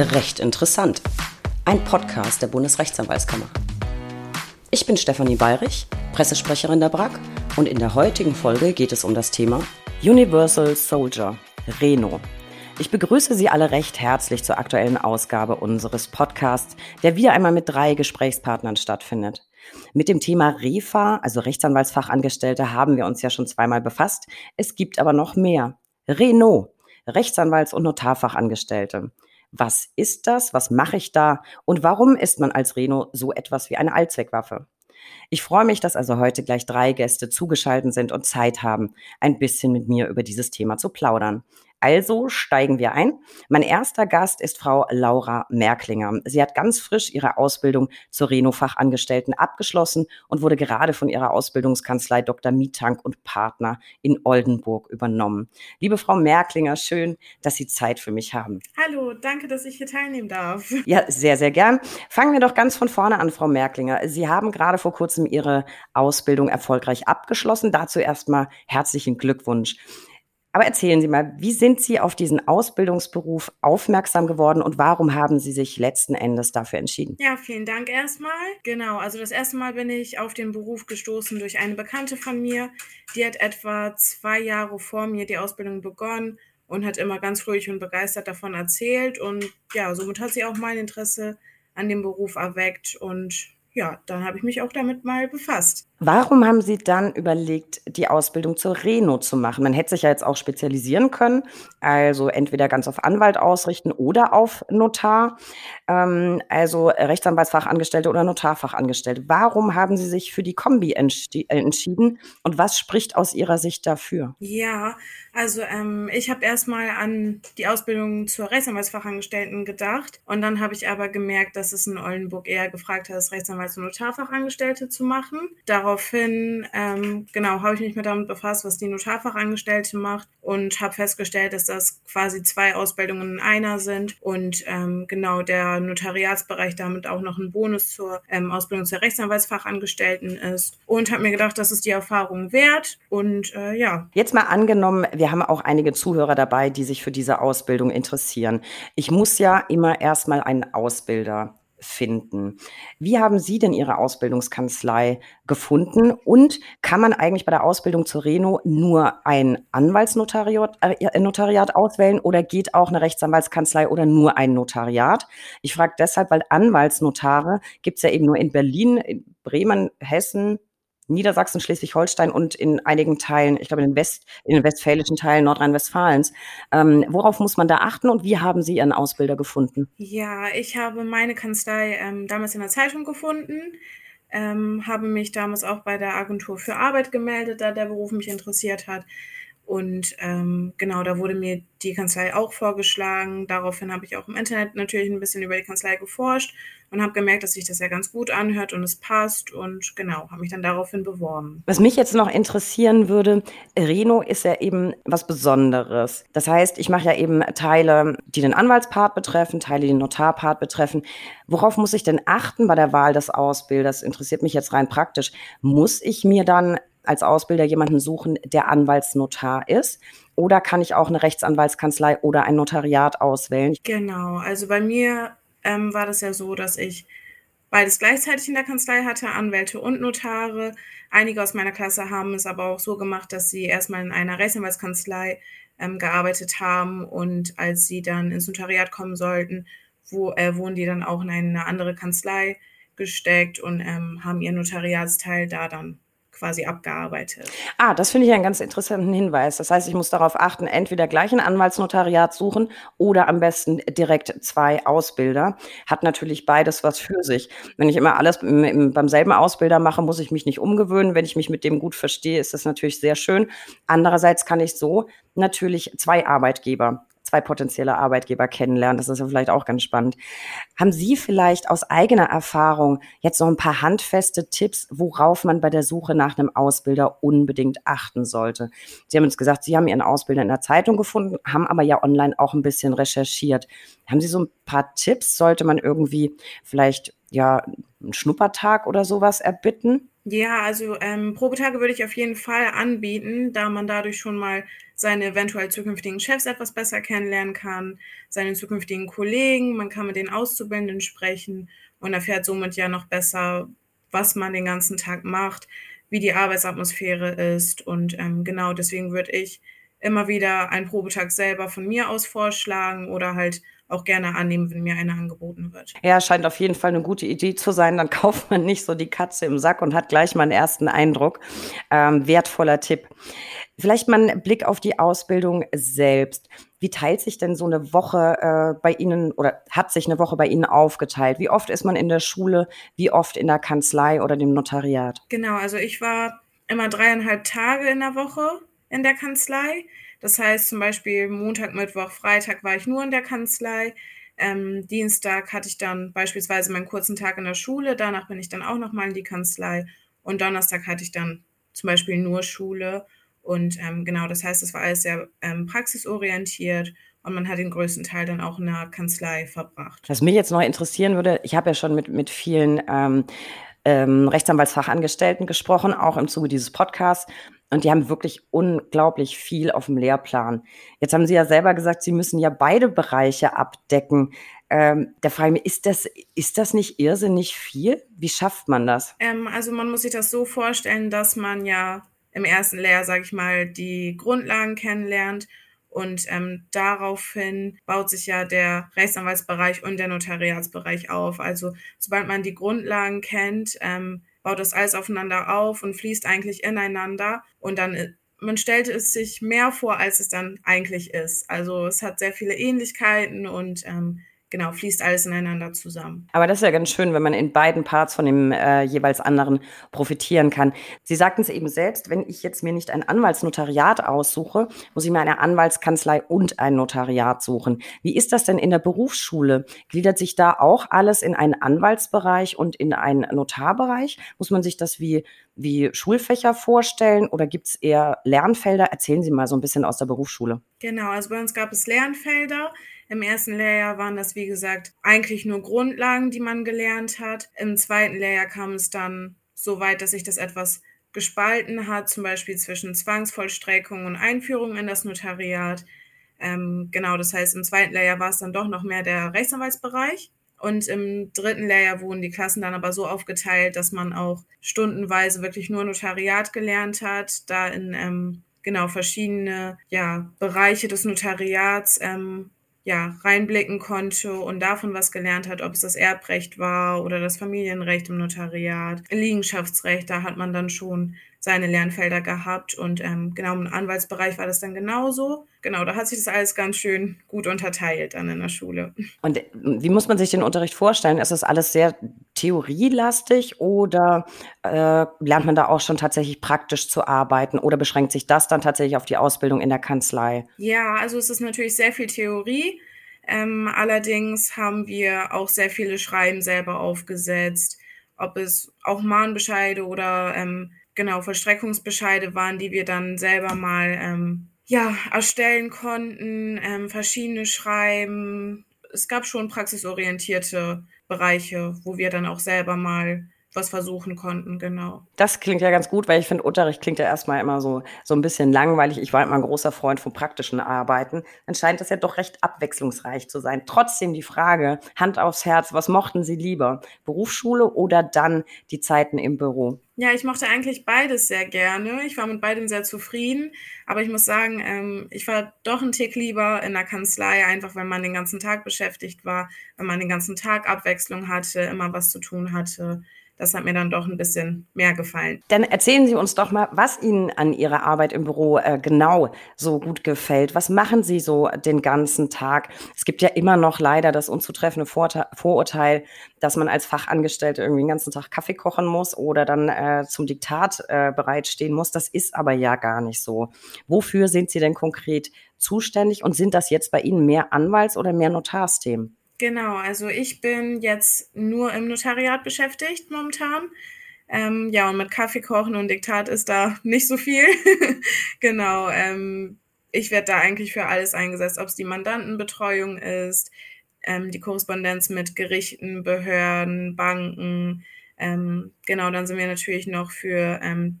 Recht interessant. Ein Podcast der Bundesrechtsanwaltskammer. Ich bin Stefanie Bayrich, Pressesprecherin der BRAG und in der heutigen Folge geht es um das Thema Universal Soldier, Reno. Ich begrüße Sie alle recht herzlich zur aktuellen Ausgabe unseres Podcasts, der wieder einmal mit drei Gesprächspartnern stattfindet. Mit dem Thema REFA, also Rechtsanwaltsfachangestellte, haben wir uns ja schon zweimal befasst. Es gibt aber noch mehr. Reno, Rechtsanwalts- und Notarfachangestellte. Was ist das? Was mache ich da? Und warum ist man als Reno so etwas wie eine Allzweckwaffe? Ich freue mich, dass also heute gleich drei Gäste zugeschaltet sind und Zeit haben, ein bisschen mit mir über dieses Thema zu plaudern. Also steigen wir ein. Mein erster Gast ist Frau Laura Merklinger. Sie hat ganz frisch ihre Ausbildung zur Reno-Fachangestellten abgeschlossen und wurde gerade von ihrer Ausbildungskanzlei Dr. Mietank und Partner in Oldenburg übernommen. Liebe Frau Merklinger, schön, dass Sie Zeit für mich haben. Hallo, danke, dass ich hier teilnehmen darf. Ja, sehr, sehr gern. Fangen wir doch ganz von vorne an, Frau Merklinger. Sie haben gerade vor kurzem Ihre Ausbildung erfolgreich abgeschlossen. Dazu erstmal herzlichen Glückwunsch. Aber erzählen Sie mal, wie sind Sie auf diesen Ausbildungsberuf aufmerksam geworden und warum haben Sie sich letzten Endes dafür entschieden? Ja, vielen Dank erstmal. Genau, also das erste Mal bin ich auf den Beruf gestoßen durch eine Bekannte von mir. Die hat etwa zwei Jahre vor mir die Ausbildung begonnen und hat immer ganz ruhig und begeistert davon erzählt. Und ja, somit hat sie auch mein Interesse an dem Beruf erweckt und ja, dann habe ich mich auch damit mal befasst. Warum haben Sie dann überlegt, die Ausbildung zur Reno zu machen? Man hätte sich ja jetzt auch spezialisieren können, also entweder ganz auf Anwalt ausrichten oder auf Notar, ähm, also Rechtsanwaltsfachangestellte oder Notarfachangestellte. Warum haben Sie sich für die Kombi entschieden und was spricht aus Ihrer Sicht dafür? Ja, also ähm, ich habe erstmal an die Ausbildung zur Rechtsanwaltsfachangestellten gedacht und dann habe ich aber gemerkt, dass es in Oldenburg eher gefragt hat, Rechtsanwalts- und Notarfachangestellte zu machen. Darauf daraufhin, ähm, genau, habe ich mich mit damit befasst, was die Notarfachangestellte macht und habe festgestellt, dass das quasi zwei Ausbildungen in einer sind und ähm, genau der Notariatsbereich damit auch noch ein Bonus zur ähm, Ausbildung zur Rechtsanwaltsfachangestellten ist und habe mir gedacht, das ist die Erfahrung wert und äh, ja. Jetzt mal angenommen, wir haben auch einige Zuhörer dabei, die sich für diese Ausbildung interessieren. Ich muss ja immer erstmal einen Ausbilder finden. Wie haben Sie denn Ihre Ausbildungskanzlei gefunden? Und kann man eigentlich bei der Ausbildung zur Reno nur ein Anwaltsnotariat äh, Notariat auswählen oder geht auch eine Rechtsanwaltskanzlei oder nur ein Notariat? Ich frage deshalb, weil Anwaltsnotare gibt es ja eben nur in Berlin, in Bremen, Hessen, Niedersachsen, Schleswig-Holstein und in einigen Teilen, ich glaube in den, West, in den westfälischen Teilen Nordrhein-Westfalens. Ähm, worauf muss man da achten und wie haben Sie Ihren Ausbilder gefunden? Ja, ich habe meine Kanzlei ähm, damals in der Zeitung gefunden, ähm, habe mich damals auch bei der Agentur für Arbeit gemeldet, da der Beruf mich interessiert hat. Und ähm, genau, da wurde mir die Kanzlei auch vorgeschlagen. Daraufhin habe ich auch im Internet natürlich ein bisschen über die Kanzlei geforscht und habe gemerkt, dass sich das ja ganz gut anhört und es passt und genau, habe mich dann daraufhin beworben. Was mich jetzt noch interessieren würde, Reno ist ja eben was Besonderes. Das heißt, ich mache ja eben Teile, die den Anwaltspart betreffen, Teile, die den Notarpart betreffen. Worauf muss ich denn achten bei der Wahl des Ausbilders? Interessiert mich jetzt rein praktisch. Muss ich mir dann als Ausbilder jemanden suchen, der Anwaltsnotar ist? Oder kann ich auch eine Rechtsanwaltskanzlei oder ein Notariat auswählen? Genau, also bei mir ähm, war das ja so, dass ich beides gleichzeitig in der Kanzlei hatte, Anwälte und Notare. Einige aus meiner Klasse haben es aber auch so gemacht, dass sie erstmal in einer Rechtsanwaltskanzlei ähm, gearbeitet haben und als sie dann ins Notariat kommen sollten, wo, äh, wurden die dann auch in eine andere Kanzlei gesteckt und ähm, haben ihr Notariatsteil da dann quasi abgearbeitet. Ah, das finde ich einen ganz interessanten Hinweis. Das heißt, ich muss darauf achten, entweder gleich ein Anwaltsnotariat suchen oder am besten direkt zwei Ausbilder. Hat natürlich beides was für sich. Wenn ich immer alles beim selben Ausbilder mache, muss ich mich nicht umgewöhnen. Wenn ich mich mit dem gut verstehe, ist das natürlich sehr schön. Andererseits kann ich so natürlich zwei Arbeitgeber zwei potenzielle Arbeitgeber kennenlernen. Das ist ja vielleicht auch ganz spannend. Haben Sie vielleicht aus eigener Erfahrung jetzt noch ein paar handfeste Tipps, worauf man bei der Suche nach einem Ausbilder unbedingt achten sollte? Sie haben uns gesagt, Sie haben Ihren Ausbilder in der Zeitung gefunden, haben aber ja online auch ein bisschen recherchiert. Haben Sie so ein paar Tipps? Sollte man irgendwie vielleicht ja einen Schnuppertag oder sowas erbitten? Ja, also ähm, Probetage würde ich auf jeden Fall anbieten, da man dadurch schon mal seine eventuell zukünftigen Chefs etwas besser kennenlernen kann, seine zukünftigen Kollegen, man kann mit den Auszubildenden sprechen und erfährt somit ja noch besser, was man den ganzen Tag macht, wie die Arbeitsatmosphäre ist. Und ähm, genau deswegen würde ich immer wieder einen Probetag selber von mir aus vorschlagen oder halt auch gerne annehmen, wenn mir einer angeboten wird. Ja, scheint auf jeden Fall eine gute Idee zu sein. Dann kauft man nicht so die Katze im Sack und hat gleich mal einen ersten Eindruck. Ähm, wertvoller Tipp. Vielleicht mal ein Blick auf die Ausbildung selbst. Wie teilt sich denn so eine Woche äh, bei Ihnen oder hat sich eine Woche bei Ihnen aufgeteilt? Wie oft ist man in der Schule? Wie oft in der Kanzlei oder dem Notariat? Genau, also ich war immer dreieinhalb Tage in der Woche in der Kanzlei. Das heißt zum Beispiel Montag, Mittwoch, Freitag war ich nur in der Kanzlei. Ähm, Dienstag hatte ich dann beispielsweise meinen kurzen Tag in der Schule. Danach bin ich dann auch nochmal in die Kanzlei. Und Donnerstag hatte ich dann zum Beispiel nur Schule. Und ähm, genau, das heißt, es war alles sehr ähm, praxisorientiert und man hat den größten Teil dann auch in der Kanzlei verbracht. Was mich jetzt noch interessieren würde, ich habe ja schon mit, mit vielen ähm, ähm, Rechtsanwaltsfachangestellten gesprochen, auch im Zuge dieses Podcasts. Und die haben wirklich unglaublich viel auf dem Lehrplan. Jetzt haben Sie ja selber gesagt, Sie müssen ja beide Bereiche abdecken. Ähm, da frage ich mich, ist das, ist das nicht irrsinnig viel? Wie schafft man das? Ähm, also man muss sich das so vorstellen, dass man ja im ersten Lehrjahr, sage ich mal, die Grundlagen kennenlernt und ähm, daraufhin baut sich ja der Rechtsanwaltsbereich und der Notariatsbereich auf. Also sobald man die Grundlagen kennt, ähm, baut das alles aufeinander auf und fließt eigentlich ineinander. Und dann, äh, man stellt es sich mehr vor, als es dann eigentlich ist. Also es hat sehr viele Ähnlichkeiten und ähm, genau, fließt alles ineinander zusammen. Aber das ist ja ganz schön, wenn man in beiden Parts von dem äh, jeweils anderen profitieren kann. Sie sagten es eben selbst, wenn ich jetzt mir nicht ein Anwaltsnotariat aussuche, muss ich mir eine Anwaltskanzlei und ein Notariat suchen. Wie ist das denn in der Berufsschule? Gliedert sich da auch alles in einen Anwaltsbereich und in einen Notarbereich? Muss man sich das wie, wie Schulfächer vorstellen oder gibt es eher Lernfelder? Erzählen Sie mal so ein bisschen aus der Berufsschule. Genau, also bei uns gab es Lernfelder. Im ersten Lehrjahr waren das, wie gesagt, eigentlich nur Grundlagen, die man gelernt hat. Im zweiten Lehrjahr kam es dann so weit, dass sich das etwas gespalten hat, zum Beispiel zwischen Zwangsvollstreckung und Einführung in das Notariat. Ähm, genau, das heißt, im zweiten Lehrjahr war es dann doch noch mehr der Rechtsanwaltsbereich. Und im dritten Lehrjahr wurden die Klassen dann aber so aufgeteilt, dass man auch stundenweise wirklich nur Notariat gelernt hat, da in ähm, genau verschiedene ja, Bereiche des Notariats ähm, ja, reinblicken konnte und davon was gelernt hat, ob es das Erbrecht war oder das Familienrecht im Notariat, Liegenschaftsrecht, da hat man dann schon seine Lernfelder gehabt und ähm, genau im Anwaltsbereich war das dann genauso. Genau, da hat sich das alles ganz schön gut unterteilt dann in der Schule. Und äh, wie muss man sich den Unterricht vorstellen? Ist das alles sehr theorielastig oder äh, lernt man da auch schon tatsächlich praktisch zu arbeiten oder beschränkt sich das dann tatsächlich auf die Ausbildung in der Kanzlei? Ja, also es ist natürlich sehr viel Theorie. Ähm, allerdings haben wir auch sehr viele Schreiben selber aufgesetzt, ob es auch Mahnbescheide oder ähm, genau Vollstreckungsbescheide waren, die wir dann selber mal ähm, ja erstellen konnten, ähm, verschiedene Schreiben. Es gab schon praxisorientierte Bereiche, wo wir dann auch selber mal was versuchen konnten, genau. Das klingt ja ganz gut, weil ich finde, Unterricht klingt ja erstmal immer so, so ein bisschen langweilig. Ich war immer ein großer Freund von praktischen Arbeiten. Dann scheint das ja doch recht abwechslungsreich zu sein. Trotzdem die Frage, Hand aufs Herz, was mochten Sie lieber? Berufsschule oder dann die Zeiten im Büro? Ja, ich mochte eigentlich beides sehr gerne. Ich war mit beidem sehr zufrieden. Aber ich muss sagen, ähm, ich war doch ein Tick lieber in der Kanzlei, einfach wenn man den ganzen Tag beschäftigt war, wenn man den ganzen Tag Abwechslung hatte, immer was zu tun hatte das hat mir dann doch ein bisschen mehr gefallen. Dann erzählen Sie uns doch mal, was Ihnen an Ihrer Arbeit im Büro äh, genau so gut gefällt. Was machen Sie so den ganzen Tag? Es gibt ja immer noch leider das unzutreffende Vorte Vorurteil, dass man als Fachangestellte irgendwie den ganzen Tag Kaffee kochen muss oder dann äh, zum Diktat äh, bereitstehen muss. Das ist aber ja gar nicht so. Wofür sind Sie denn konkret zuständig und sind das jetzt bei Ihnen mehr Anwalts- oder mehr Notarsthemen? Genau, also ich bin jetzt nur im Notariat beschäftigt momentan. Ähm, ja, und mit Kaffee kochen und Diktat ist da nicht so viel. genau, ähm, ich werde da eigentlich für alles eingesetzt, ob es die Mandantenbetreuung ist, ähm, die Korrespondenz mit Gerichten, Behörden, Banken. Ähm, genau, dann sind wir natürlich noch für ähm,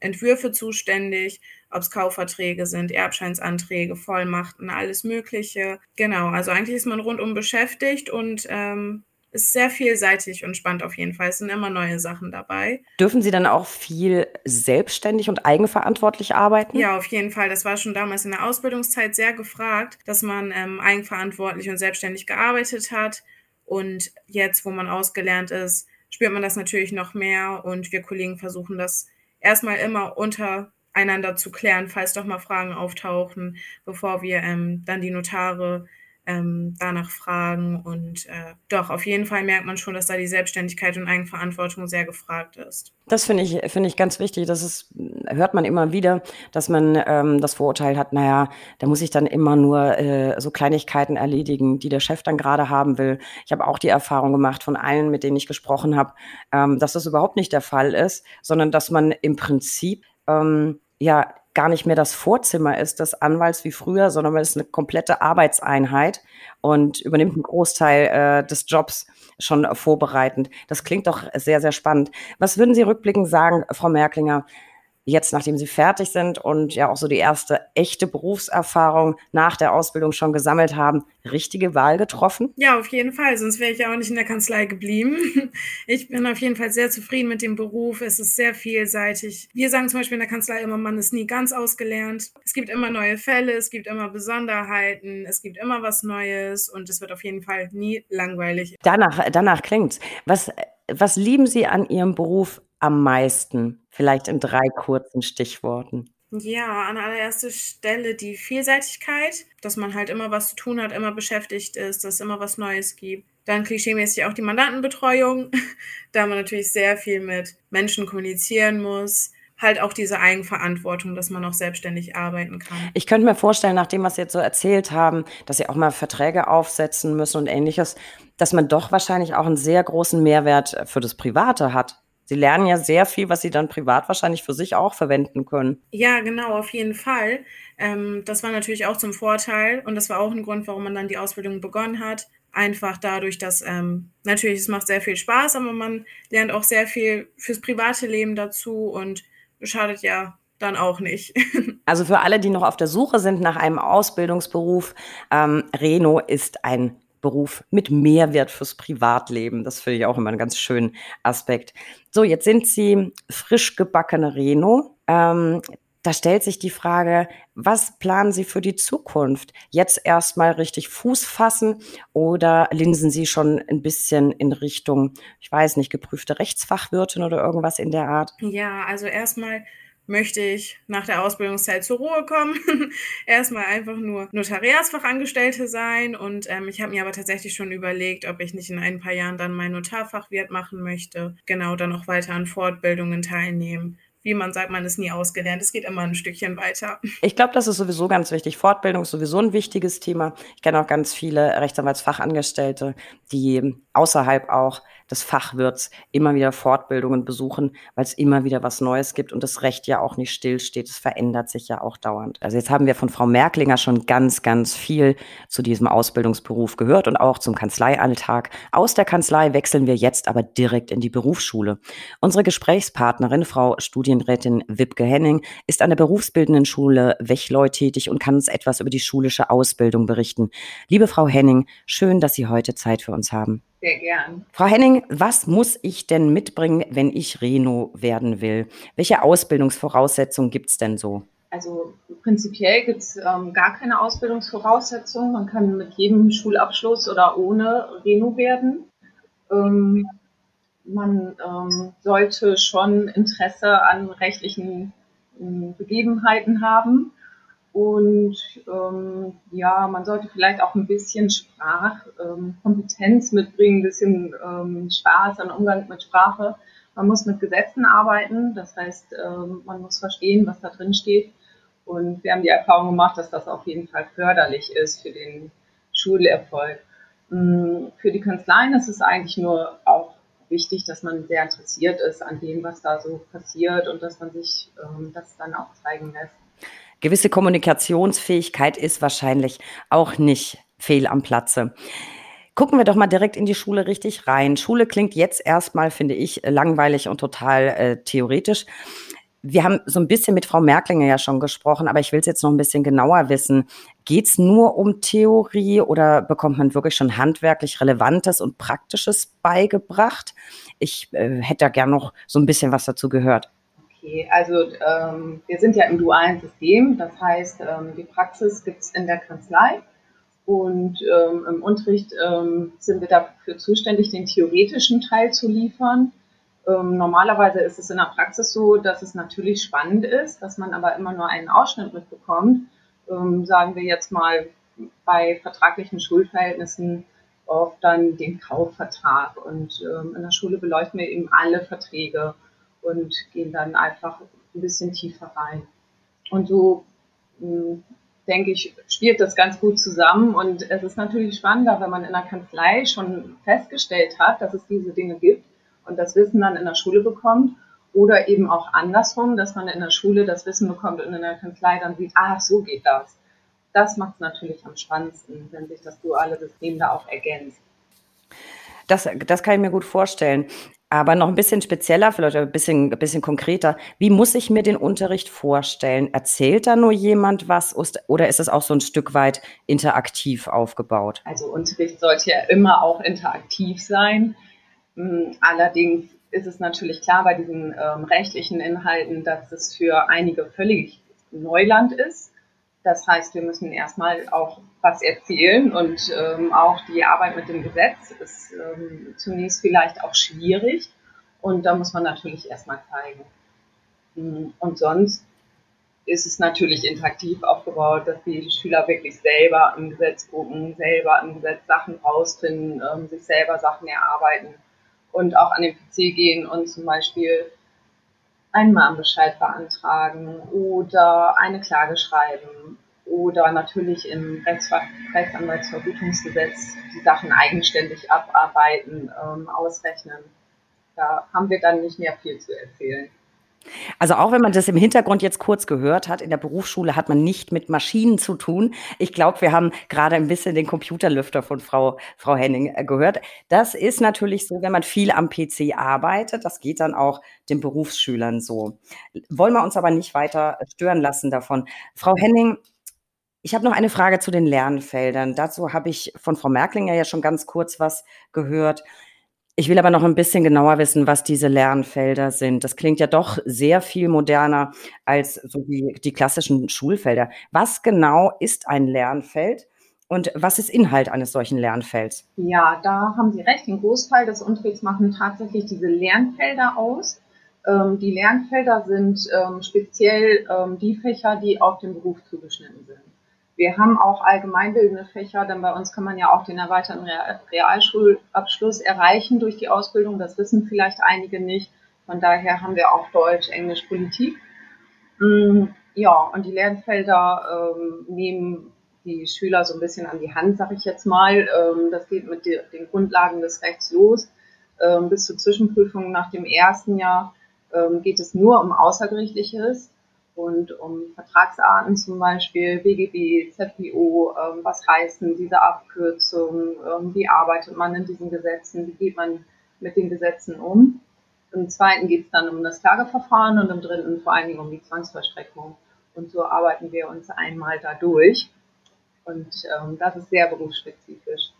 Entwürfe zuständig, ob es Kaufverträge sind, Erbscheinsanträge, Vollmachten, alles Mögliche. Genau, also eigentlich ist man rundum beschäftigt und ähm, ist sehr vielseitig und spannend auf jeden Fall. Es sind immer neue Sachen dabei. Dürfen Sie dann auch viel selbstständig und eigenverantwortlich arbeiten? Ja, auf jeden Fall. Das war schon damals in der Ausbildungszeit sehr gefragt, dass man ähm, eigenverantwortlich und selbstständig gearbeitet hat. Und jetzt, wo man ausgelernt ist, spürt man das natürlich noch mehr. Und wir Kollegen versuchen das erstmal immer untereinander zu klären, falls doch mal Fragen auftauchen, bevor wir ähm, dann die Notare ähm, danach fragen. Und äh, doch, auf jeden Fall merkt man schon, dass da die Selbstständigkeit und Eigenverantwortung sehr gefragt ist. Das finde ich, finde ich ganz wichtig. Das ist, hört man immer wieder, dass man ähm, das Vorurteil hat, naja, da muss ich dann immer nur äh, so Kleinigkeiten erledigen, die der Chef dann gerade haben will. Ich habe auch die Erfahrung gemacht von allen, mit denen ich gesprochen habe, ähm, dass das überhaupt nicht der Fall ist, sondern dass man im Prinzip ähm, ja gar nicht mehr das Vorzimmer ist des Anwalts wie früher, sondern man ist eine komplette Arbeitseinheit und übernimmt einen Großteil äh, des Jobs schon vorbereitend. Das klingt doch sehr, sehr spannend. Was würden Sie rückblickend sagen, Frau Merklinger? Jetzt, nachdem sie fertig sind und ja auch so die erste echte Berufserfahrung nach der Ausbildung schon gesammelt haben, richtige Wahl getroffen? Ja, auf jeden Fall, sonst wäre ich ja auch nicht in der Kanzlei geblieben. Ich bin auf jeden Fall sehr zufrieden mit dem Beruf. Es ist sehr vielseitig. Wir sagen zum Beispiel in der Kanzlei immer, man ist nie ganz ausgelernt. Es gibt immer neue Fälle, es gibt immer Besonderheiten, es gibt immer was Neues und es wird auf jeden Fall nie langweilig. Danach, danach klingt's. Was, was lieben Sie an Ihrem Beruf am meisten? Vielleicht in drei kurzen Stichworten. Ja, an allererster Stelle die Vielseitigkeit, dass man halt immer was zu tun hat, immer beschäftigt ist, dass es immer was Neues gibt. Dann klischeemäßig auch die Mandantenbetreuung, da man natürlich sehr viel mit Menschen kommunizieren muss. Halt auch diese Eigenverantwortung, dass man auch selbstständig arbeiten kann. Ich könnte mir vorstellen, nach dem, was Sie jetzt so erzählt haben, dass Sie auch mal Verträge aufsetzen müssen und ähnliches, dass man doch wahrscheinlich auch einen sehr großen Mehrwert für das Private hat. Sie lernen ja sehr viel, was Sie dann privat wahrscheinlich für sich auch verwenden können. Ja, genau, auf jeden Fall. Ähm, das war natürlich auch zum Vorteil und das war auch ein Grund, warum man dann die Ausbildung begonnen hat. Einfach dadurch, dass ähm, natürlich es macht sehr viel Spaß, aber man lernt auch sehr viel fürs private Leben dazu und schadet ja dann auch nicht. Also für alle, die noch auf der Suche sind nach einem Ausbildungsberuf, ähm, Reno ist ein Beruf mit Mehrwert fürs Privatleben. Das finde ich auch immer einen ganz schönen Aspekt. So, jetzt sind Sie frisch gebackene Reno. Ähm, da stellt sich die Frage, was planen Sie für die Zukunft? Jetzt erstmal richtig Fuß fassen oder linsen Sie schon ein bisschen in Richtung, ich weiß nicht, geprüfte Rechtsfachwirtin oder irgendwas in der Art? Ja, also erstmal möchte ich nach der Ausbildungszeit zur Ruhe kommen. Erstmal einfach nur Notariatsfachangestellte sein. Und ähm, ich habe mir aber tatsächlich schon überlegt, ob ich nicht in ein paar Jahren dann mein Notarfachwirt machen möchte. Genau, dann auch weiter an Fortbildungen teilnehmen wie man sagt, man ist nie ausgelernt. Es geht immer ein Stückchen weiter. Ich glaube, das ist sowieso ganz wichtig. Fortbildung ist sowieso ein wichtiges Thema. Ich kenne auch ganz viele Rechtsanwaltsfachangestellte, die außerhalb auch des Fachwirts immer wieder Fortbildungen besuchen, weil es immer wieder was Neues gibt und das Recht ja auch nicht stillsteht. Es verändert sich ja auch dauernd. Also jetzt haben wir von Frau Merklinger schon ganz, ganz viel zu diesem Ausbildungsberuf gehört und auch zum Kanzleialltag. Aus der Kanzlei wechseln wir jetzt aber direkt in die Berufsschule. Unsere Gesprächspartnerin, Frau Studienrätin Wipke Henning, ist an der berufsbildenden Schule Wechleu tätig und kann uns etwas über die schulische Ausbildung berichten. Liebe Frau Henning, schön, dass Sie heute Zeit für uns haben. Sehr gern. Frau Henning, was muss ich denn mitbringen, wenn ich Reno werden will? Welche Ausbildungsvoraussetzungen gibt es denn so? Also prinzipiell gibt es ähm, gar keine Ausbildungsvoraussetzungen. Man kann mit jedem Schulabschluss oder ohne Reno werden. Ähm, man ähm, sollte schon Interesse an rechtlichen ähm, Begebenheiten haben und ähm, ja, man sollte vielleicht auch ein bisschen Sprachkompetenz ähm, mitbringen, ein bisschen ähm, Spaß an Umgang mit Sprache. Man muss mit Gesetzen arbeiten, das heißt, ähm, man muss verstehen, was da drin steht. Und wir haben die Erfahrung gemacht, dass das auf jeden Fall förderlich ist für den Schulerfolg. Ähm, für die Kanzleien ist es eigentlich nur auch wichtig, dass man sehr interessiert ist an dem, was da so passiert und dass man sich ähm, das dann auch zeigen lässt gewisse Kommunikationsfähigkeit ist wahrscheinlich auch nicht fehl am Platze. Gucken wir doch mal direkt in die Schule richtig rein. Schule klingt jetzt erstmal, finde ich, langweilig und total äh, theoretisch. Wir haben so ein bisschen mit Frau Merklinger ja schon gesprochen, aber ich will es jetzt noch ein bisschen genauer wissen. Geht es nur um Theorie oder bekommt man wirklich schon handwerklich Relevantes und Praktisches beigebracht? Ich äh, hätte da gern noch so ein bisschen was dazu gehört. Okay, also ähm, wir sind ja im dualen System, das heißt, ähm, die Praxis gibt es in der Kanzlei und ähm, im Unterricht ähm, sind wir dafür zuständig, den theoretischen Teil zu liefern. Ähm, normalerweise ist es in der Praxis so, dass es natürlich spannend ist, dass man aber immer nur einen Ausschnitt mitbekommt. Ähm, sagen wir jetzt mal bei vertraglichen Schulverhältnissen oft dann den Kaufvertrag. Und in der Schule beleuchten wir eben alle Verträge und gehen dann einfach ein bisschen tiefer rein. Und so hm, denke ich, spielt das ganz gut zusammen. Und es ist natürlich spannender, wenn man in der Kanzlei schon festgestellt hat, dass es diese Dinge gibt und das Wissen dann in der Schule bekommt. Oder eben auch andersrum, dass man in der Schule das Wissen bekommt und in der Kanzlei dann sieht, ah, so geht das. Das macht es natürlich am spannendsten, wenn sich das duale System da auch ergänzt. Das, das kann ich mir gut vorstellen. Aber noch ein bisschen spezieller, vielleicht ein bisschen, ein bisschen konkreter. Wie muss ich mir den Unterricht vorstellen? Erzählt da nur jemand was oder ist es auch so ein Stück weit interaktiv aufgebaut? Also Unterricht sollte ja immer auch interaktiv sein. Hm, allerdings ist es natürlich klar bei diesen ähm, rechtlichen Inhalten, dass es für einige völlig Neuland ist. Das heißt, wir müssen erstmal auch was erzählen und ähm, auch die Arbeit mit dem Gesetz ist ähm, zunächst vielleicht auch schwierig und da muss man natürlich erstmal zeigen. Hm, und sonst ist es natürlich interaktiv aufgebaut, dass die Schüler wirklich selber im Gesetz gucken, selber im Gesetz Sachen rausfinden, ähm, sich selber Sachen erarbeiten und auch an den PC gehen und zum Beispiel einen Mahnbescheid beantragen oder eine Klage schreiben oder natürlich im Rechtsver Rechtsanwaltsvergütungsgesetz die Sachen eigenständig abarbeiten, ähm, ausrechnen. Da haben wir dann nicht mehr viel zu erzählen. Also auch wenn man das im Hintergrund jetzt kurz gehört hat, in der Berufsschule hat man nicht mit Maschinen zu tun. Ich glaube, wir haben gerade ein bisschen den Computerlüfter von Frau, Frau Henning äh, gehört. Das ist natürlich so, wenn man viel am PC arbeitet. Das geht dann auch den Berufsschülern so. Wollen wir uns aber nicht weiter stören lassen davon. Frau Henning, ich habe noch eine Frage zu den Lernfeldern. Dazu habe ich von Frau Merklinger ja schon ganz kurz was gehört. Ich will aber noch ein bisschen genauer wissen, was diese Lernfelder sind. Das klingt ja doch sehr viel moderner als so die, die klassischen Schulfelder. Was genau ist ein Lernfeld und was ist Inhalt eines solchen Lernfelds? Ja, da haben Sie recht. Den Großteil des Unterrichts machen tatsächlich diese Lernfelder aus. Ähm, die Lernfelder sind ähm, speziell ähm, die Fächer, die auf den Beruf zugeschnitten sind. Wir haben auch allgemeinbildende Fächer, denn bei uns kann man ja auch den erweiterten Realschulabschluss erreichen durch die Ausbildung. Das wissen vielleicht einige nicht. Von daher haben wir auch Deutsch, Englisch, Politik. Mm, ja, und die Lernfelder ähm, nehmen die Schüler so ein bisschen an die Hand, sag ich jetzt mal. Ähm, das geht mit den Grundlagen des Rechts los. Ähm, bis zur Zwischenprüfung nach dem ersten Jahr ähm, geht es nur um Außergerichtliches und um Vertragsarten zum Beispiel, BGB, ZPO, ähm, was heißen diese Abkürzungen, ähm, wie arbeitet man in diesen Gesetzen, wie geht man mit den Gesetzen um. Im zweiten geht es dann um das Klageverfahren und im dritten vor allen Dingen um die Zwangsvollstreckung. Und so arbeiten wir uns einmal da durch. Und ähm, das ist sehr berufsspezifisch.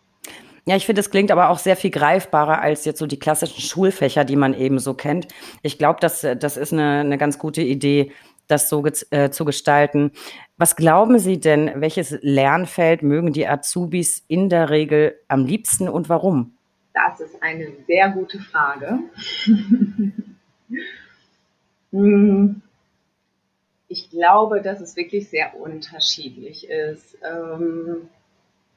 Ja, ich finde, es klingt aber auch sehr viel greifbarer als jetzt so die klassischen Schulfächer, die man eben so kennt. Ich glaube, das, das ist eine, eine ganz gute Idee, das so äh, zu gestalten. Was glauben Sie denn, welches Lernfeld mögen die Azubis in der Regel am liebsten und warum? Das ist eine sehr gute Frage. Hm. ich glaube, dass es wirklich sehr unterschiedlich ist. Ähm,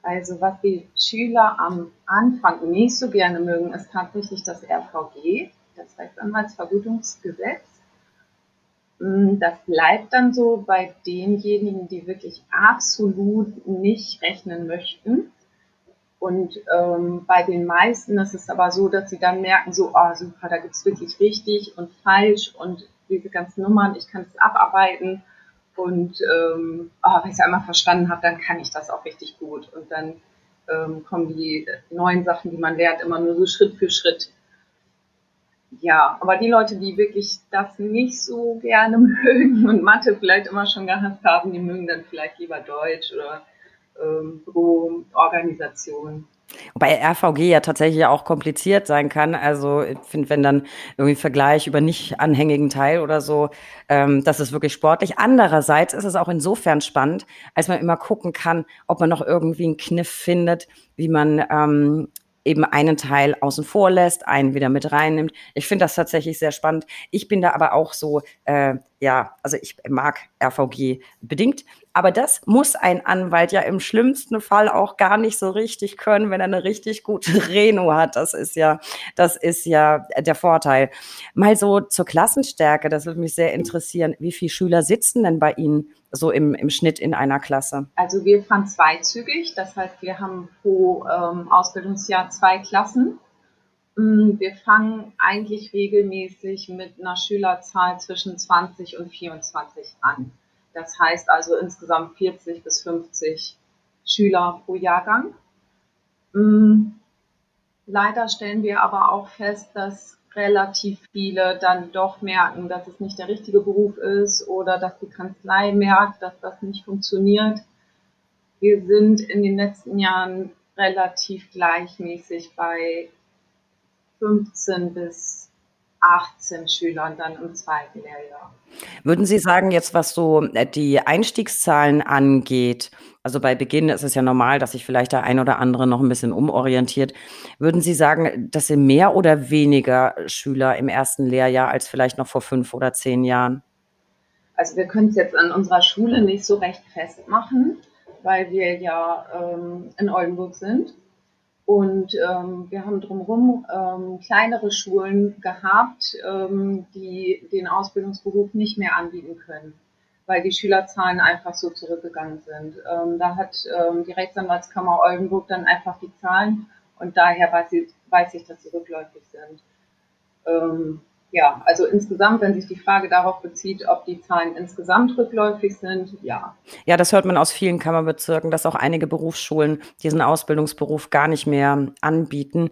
also was die Schüler am Anfang nicht so gerne mögen, ist tatsächlich das RVG, das Rechtsanwaltsvergütungsgesetz. Mm, das bleibt dann so bei denjenigen, die wirklich absolut nicht rechnen möchten. Und ähm, bei den meisten ist es aber so, dass sie dann merken, so, oh super, da gibt es wirklich richtig und falsch und diese ganzen Nummern, ich kann es abarbeiten. Und ähm, oh, wenn ich es einmal verstanden habe, dann kann ich das auch richtig gut. Und dann ähm, kommen die neuen Sachen, die man lernt, immer nur so Schritt für Schritt ja, aber die Leute, die wirklich das nicht so gerne mögen und Mathe vielleicht immer schon gehasst haben, die mögen dann vielleicht lieber Deutsch oder ähm, Organisation. Wobei RVG ja tatsächlich auch kompliziert sein kann. Also ich finde, wenn dann irgendwie Vergleich über nicht anhängigen Teil oder so, ähm, das ist wirklich sportlich. Andererseits ist es auch insofern spannend, als man immer gucken kann, ob man noch irgendwie einen Kniff findet, wie man ähm, eben einen Teil außen vor lässt, einen wieder mit reinnimmt. Ich finde das tatsächlich sehr spannend. Ich bin da aber auch so, äh, ja, also ich mag RVG bedingt, aber das muss ein Anwalt ja im schlimmsten Fall auch gar nicht so richtig können, wenn er eine richtig gute Reno hat. Das ist ja, das ist ja der Vorteil. Mal so zur Klassenstärke, das würde mich sehr interessieren. Wie viele Schüler sitzen denn bei Ihnen so im, im Schnitt in einer Klasse? Also wir fahren zweizügig, das heißt, wir haben pro ähm, Ausbildungsjahr zwei Klassen. Mm, wir fangen eigentlich regelmäßig mit einer Schülerzahl zwischen 20 und 24 an. Das heißt also insgesamt 40 bis 50 Schüler pro Jahrgang. Mm, leider stellen wir aber auch fest, dass relativ viele dann doch merken, dass es nicht der richtige Beruf ist oder dass die Kanzlei merkt, dass das nicht funktioniert. Wir sind in den letzten Jahren relativ gleichmäßig bei 15 bis 18 Schülern dann im zweiten Lehrjahr. Würden Sie sagen, jetzt was so äh, die Einstiegszahlen angeht, also bei Beginn ist es ja normal, dass sich vielleicht der ein oder andere noch ein bisschen umorientiert. Würden Sie sagen, dass Sie mehr oder weniger Schüler im ersten Lehrjahr als vielleicht noch vor fünf oder zehn Jahren? Also wir können es jetzt an unserer Schule nicht so recht festmachen, weil wir ja ähm, in Oldenburg sind. Und ähm, wir haben drumherum ähm, kleinere Schulen gehabt, ähm, die den Ausbildungsberuf nicht mehr anbieten können, weil die Schülerzahlen einfach so zurückgegangen sind. Ähm, da hat ähm, die Rechtsanwaltskammer Oldenburg dann einfach die Zahlen und daher weiß ich, weiß ich dass sie rückläufig sind. Ähm, ja, also insgesamt, wenn sich die Frage darauf bezieht, ob die Zahlen insgesamt rückläufig sind, ja. Ja, das hört man aus vielen Kammerbezirken, dass auch einige Berufsschulen diesen Ausbildungsberuf gar nicht mehr anbieten.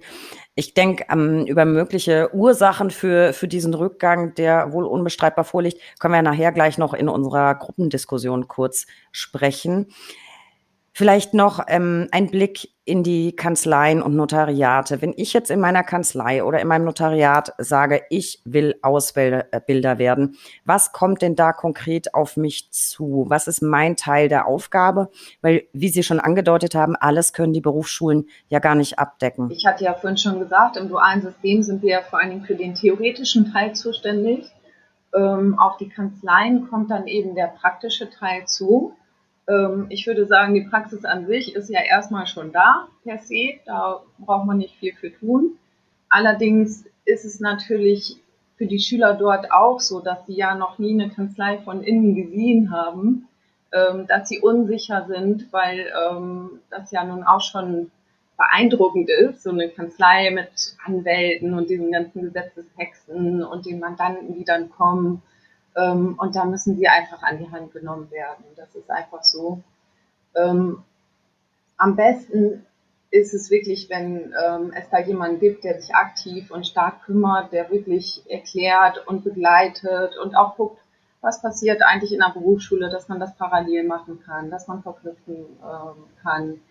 Ich denke, ähm, über mögliche Ursachen für, für diesen Rückgang, der wohl unbestreitbar vorliegt, können wir nachher gleich noch in unserer Gruppendiskussion kurz sprechen. Vielleicht noch ähm, ein Blick in die Kanzleien und Notariate. Wenn ich jetzt in meiner Kanzlei oder in meinem Notariat sage, ich will Ausbilder werden, was kommt denn da konkret auf mich zu? Was ist mein Teil der Aufgabe? Weil, wie Sie schon angedeutet haben, alles können die Berufsschulen ja gar nicht abdecken. Ich hatte ja vorhin schon gesagt, im dualen System sind wir ja vor allen Dingen für den theoretischen Teil zuständig. Ähm, auf die Kanzleien kommt dann eben der praktische Teil zu. Ähm, ich würde sagen, die Praxis an sich ist ja erstmal schon da, per se. Da braucht man nicht viel für tun. Allerdings ist es natürlich für die Schüler dort auch so, dass sie ja noch nie eine Kanzlei von innen gesehen haben, ähm, dass sie unsicher sind, weil ähm, das ja nun auch schon beeindruckend ist, so eine Kanzlei mit Anwälten und diesen ganzen Gesetzestexten und den Mandanten, die dann kommen ähm, und da müssen sie einfach an die Hand genommen werden. Das ist einfach so. Ähm, am besten ist es wirklich, wenn ähm, es da jemanden gibt, der sich aktiv und stark kümmert, der wirklich erklärt und begleitet und auch guckt, was passiert eigentlich in der Berufsschule, dass man das parallel machen kann, dass man verknüpfen ähm, kann,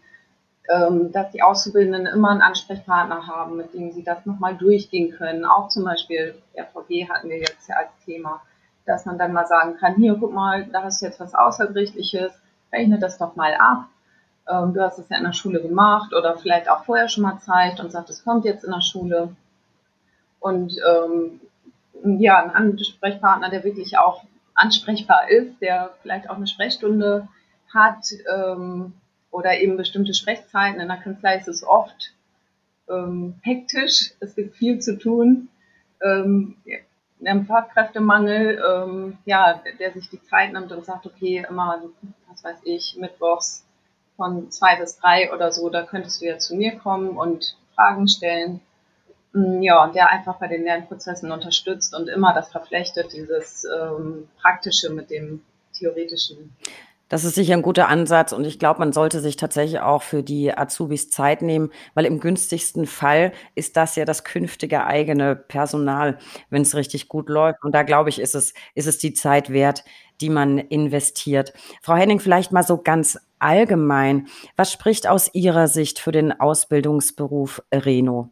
ähm, dass die Auszubildenden immer einen Ansprechpartner haben, mit dem sie das nochmal durchgehen können. Auch zum Beispiel RVG hatten wir jetzt ja als Thema dass man dann mal sagen kann, hier, guck mal, da hast du jetzt was Außergerichtliches, rechne das doch mal ab. Ähm, du hast es ja in der Schule gemacht oder vielleicht auch vorher schon mal Zeit und sagt, es kommt jetzt in der Schule. Und ähm, ja, ein Ansprechpartner, der wirklich auch ansprechbar ist, der vielleicht auch eine Sprechstunde hat ähm, oder eben bestimmte Sprechzeiten. In der Kanzlei ist es oft ähm, hektisch, es gibt viel zu tun. Ähm, einem Fachkräftemangel, ähm, ja, der, sich die Zeit nimmt und sagt, okay, immer, was weiß ich, mittwochs von zwei bis drei oder so, da könntest du ja zu mir kommen und Fragen stellen. Mm, ja, und der einfach bei den Lernprozessen unterstützt und immer das verflechtet, dieses ähm, Praktische mit dem Theoretischen. Das ist sicher ein guter Ansatz und ich glaube, man sollte sich tatsächlich auch für die Azubis Zeit nehmen, weil im günstigsten Fall ist das ja das künftige eigene Personal, wenn es richtig gut läuft. Und da glaube ich, ist es, ist es die Zeit wert, die man investiert. Frau Henning, vielleicht mal so ganz allgemein. Was spricht aus Ihrer Sicht für den Ausbildungsberuf Reno?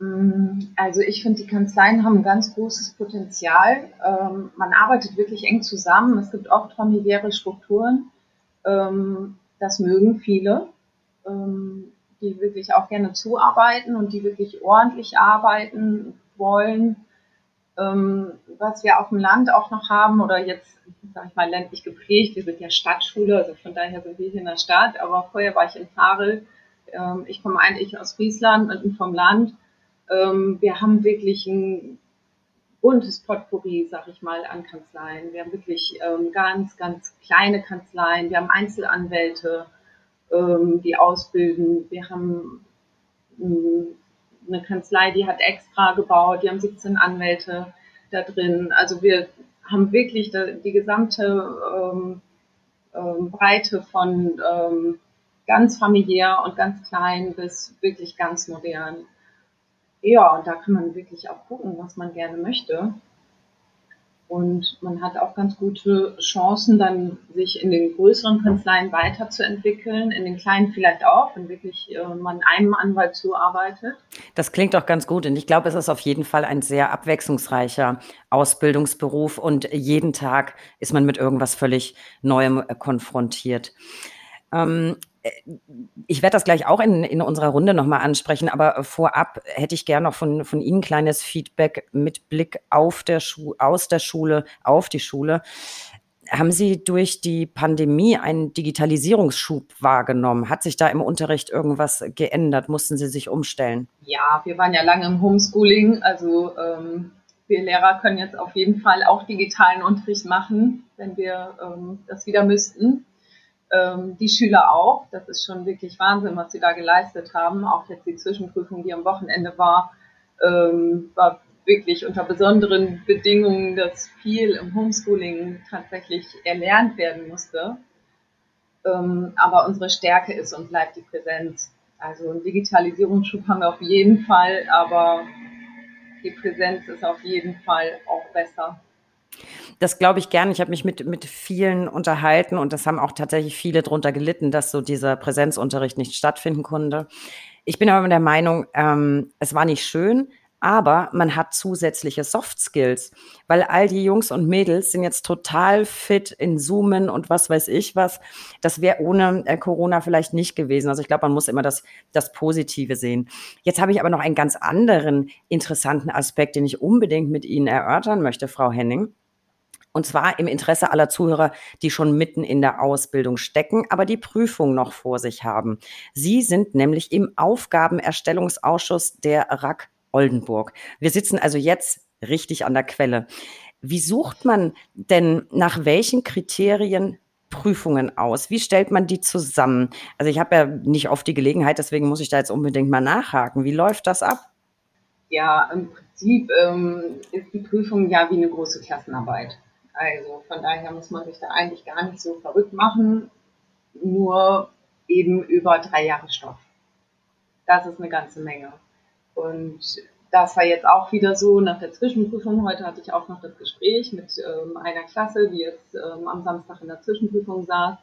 Mm, also ich finde, die Kanzleien haben ein ganz großes Potenzial. Ähm, man arbeitet wirklich eng zusammen. Es gibt oft familiäre Strukturen. Ähm, das mögen viele, ähm, die wirklich auch gerne zuarbeiten und die wirklich ordentlich arbeiten wollen. Ähm, was wir auf dem Land auch noch haben oder jetzt, sage ich mal, ländlich geprägt, wir sind ja Stadtschule, also von daher sind wir hier in der Stadt, aber vorher war ich in Farel. Ähm, ich komme eigentlich aus Friesland und vom Land. Ähm, wir haben wirklich ein buntes Potpourri, sag ich mal, an Kanzleien. Wir haben wirklich ähm, ganz, ganz kleine Kanzleien. Wir haben Einzelanwälte, ähm, die ausbilden. Wir haben ähm, eine Kanzlei, die hat extra gebaut. Die haben 17 Anwälte da drin. Also wir haben wirklich die gesamte ähm, ähm, Breite von ganz familiär und ganz klein bis wirklich ganz modern. Ja, und da kann man wirklich auch gucken, was man gerne möchte. Und man hat auch ganz gute Chancen, dann sich in den größeren Kanzleien weiterzuentwickeln, in den kleinen vielleicht auch, wenn wirklich äh, man einem Anwalt zuarbeitet. Das klingt doch ganz gut. Und ich glaube, es ist auf jeden Fall ein sehr abwechslungsreicher Ausbildungsberuf und jeden Tag ist man mit irgendwas völlig Neuem konfrontiert. Ähm, ich werde das gleich auch in, in unserer Runde nochmal ansprechen, aber vorab hätte ich gerne noch von, von Ihnen kleines Feedback mit Blick auf der aus der Schule, auf die Schule. Haben Sie durch die Pandemie einen Digitalisierungsschub wahrgenommen? Hat sich da im Unterricht irgendwas geändert? Mussten Sie sich umstellen? Ja, wir waren ja lange im Homeschooling. Also ähm, wir Lehrer können jetzt auf jeden Fall auch digitalen Unterricht machen, wenn wir ähm, das wieder müssten ähm, die Schüler auch. Das ist schon wirklich Wahnsinn, was sie da geleistet haben. Auch jetzt die Zwischenprüfung, die am Wochenende war, ähm, war wirklich unter besonderen Bedingungen, dass viel im Homeschooling tatsächlich erlernt werden musste. Ähm, aber unsere Stärke ist und bleibt die Präsenz. Also einen Digitalisierungsschub haben wir auf jeden Fall, aber die Präsenz ist auf jeden Fall auch besser. Das glaube ich gern. Ich habe mich mit, mit vielen unterhalten und das haben auch tatsächlich viele darunter gelitten, dass so dieser Präsenzunterricht nicht stattfinden konnte. Ich bin aber der Meinung, ähm, es war nicht schön, aber man hat zusätzliche Soft Skills, weil all die Jungs und Mädels sind jetzt total fit in Zoomen und was weiß ich was. Das wäre ohne äh, Corona vielleicht nicht gewesen. Also ich glaube, man muss immer das, das Positive sehen. Jetzt habe ich aber noch einen ganz anderen interessanten Aspekt, den ich unbedingt mit Ihnen erörtern möchte, Frau Henning. Und zwar im Interesse aller Zuhörer, die schon mitten in der Ausbildung stecken, aber die Prüfung noch vor sich haben. Sie sind nämlich im Aufgabenerstellungsausschuss der RAK Oldenburg. Wir sitzen also jetzt richtig an der Quelle. Wie sucht man denn nach welchen Kriterien Prüfungen aus? Wie stellt man die zusammen? Also ich habe ja nicht oft die Gelegenheit, deswegen muss ich da jetzt unbedingt mal nachhaken. Wie läuft das ab? Ja, im Prinzip ähm, ist die Prüfung ja wie eine große Klassenarbeit. Also von daher muss man sich da eigentlich gar nicht so verrückt machen, nur eben über drei Jahre Stoff. Das ist eine ganze Menge. Und das war jetzt auch wieder so nach der Zwischenprüfung. Heute hatte ich auch noch das Gespräch mit ähm, einer Klasse, die jetzt ähm, am Samstag in der Zwischenprüfung saß.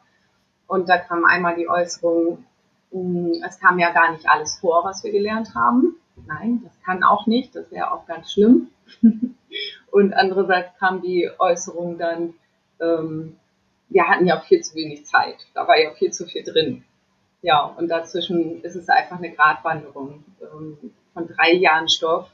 Und da kam einmal die Äußerung, mh, hm, es kam ja gar nicht alles vor, was wir gelernt haben. Nein, das kann auch nicht. Das wäre auch ganz schlimm. Und andererseits kam die Äußerung dann, ähm, wir hatten ja auch viel zu wenig Zeit. Da war ja viel zu viel drin. Ja, und dazwischen ist es einfach eine Gratwanderung. Ähm, von drei Jahren Stoff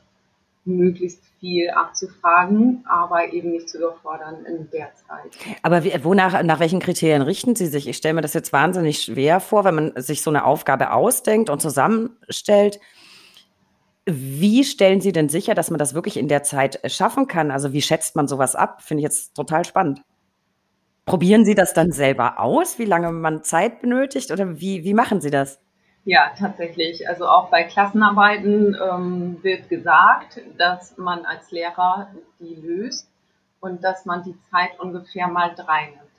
möglichst viel abzufragen, aber eben nicht zu überfordern in der Zeit. Aber wie, wonach, nach welchen Kriterien richten Sie sich? Ich stelle mir das jetzt wahnsinnig schwer vor, wenn man sich so eine Aufgabe ausdenkt und zusammenstellt. Wie stellen Sie denn sicher, dass man das wirklich in der Zeit äh, schaffen kann? Also wie schätzt man sowas ab? Finde ich jetzt total spannend. Probieren Sie das dann selber aus, wie lange man Zeit benötigt oder wie, wie machen Sie das? Ja, tatsächlich. Also auch bei Klassenarbeiten ähm, wird gesagt, dass man als Lehrer die löst und dass man die Zeit ungefähr mal drei nimmt.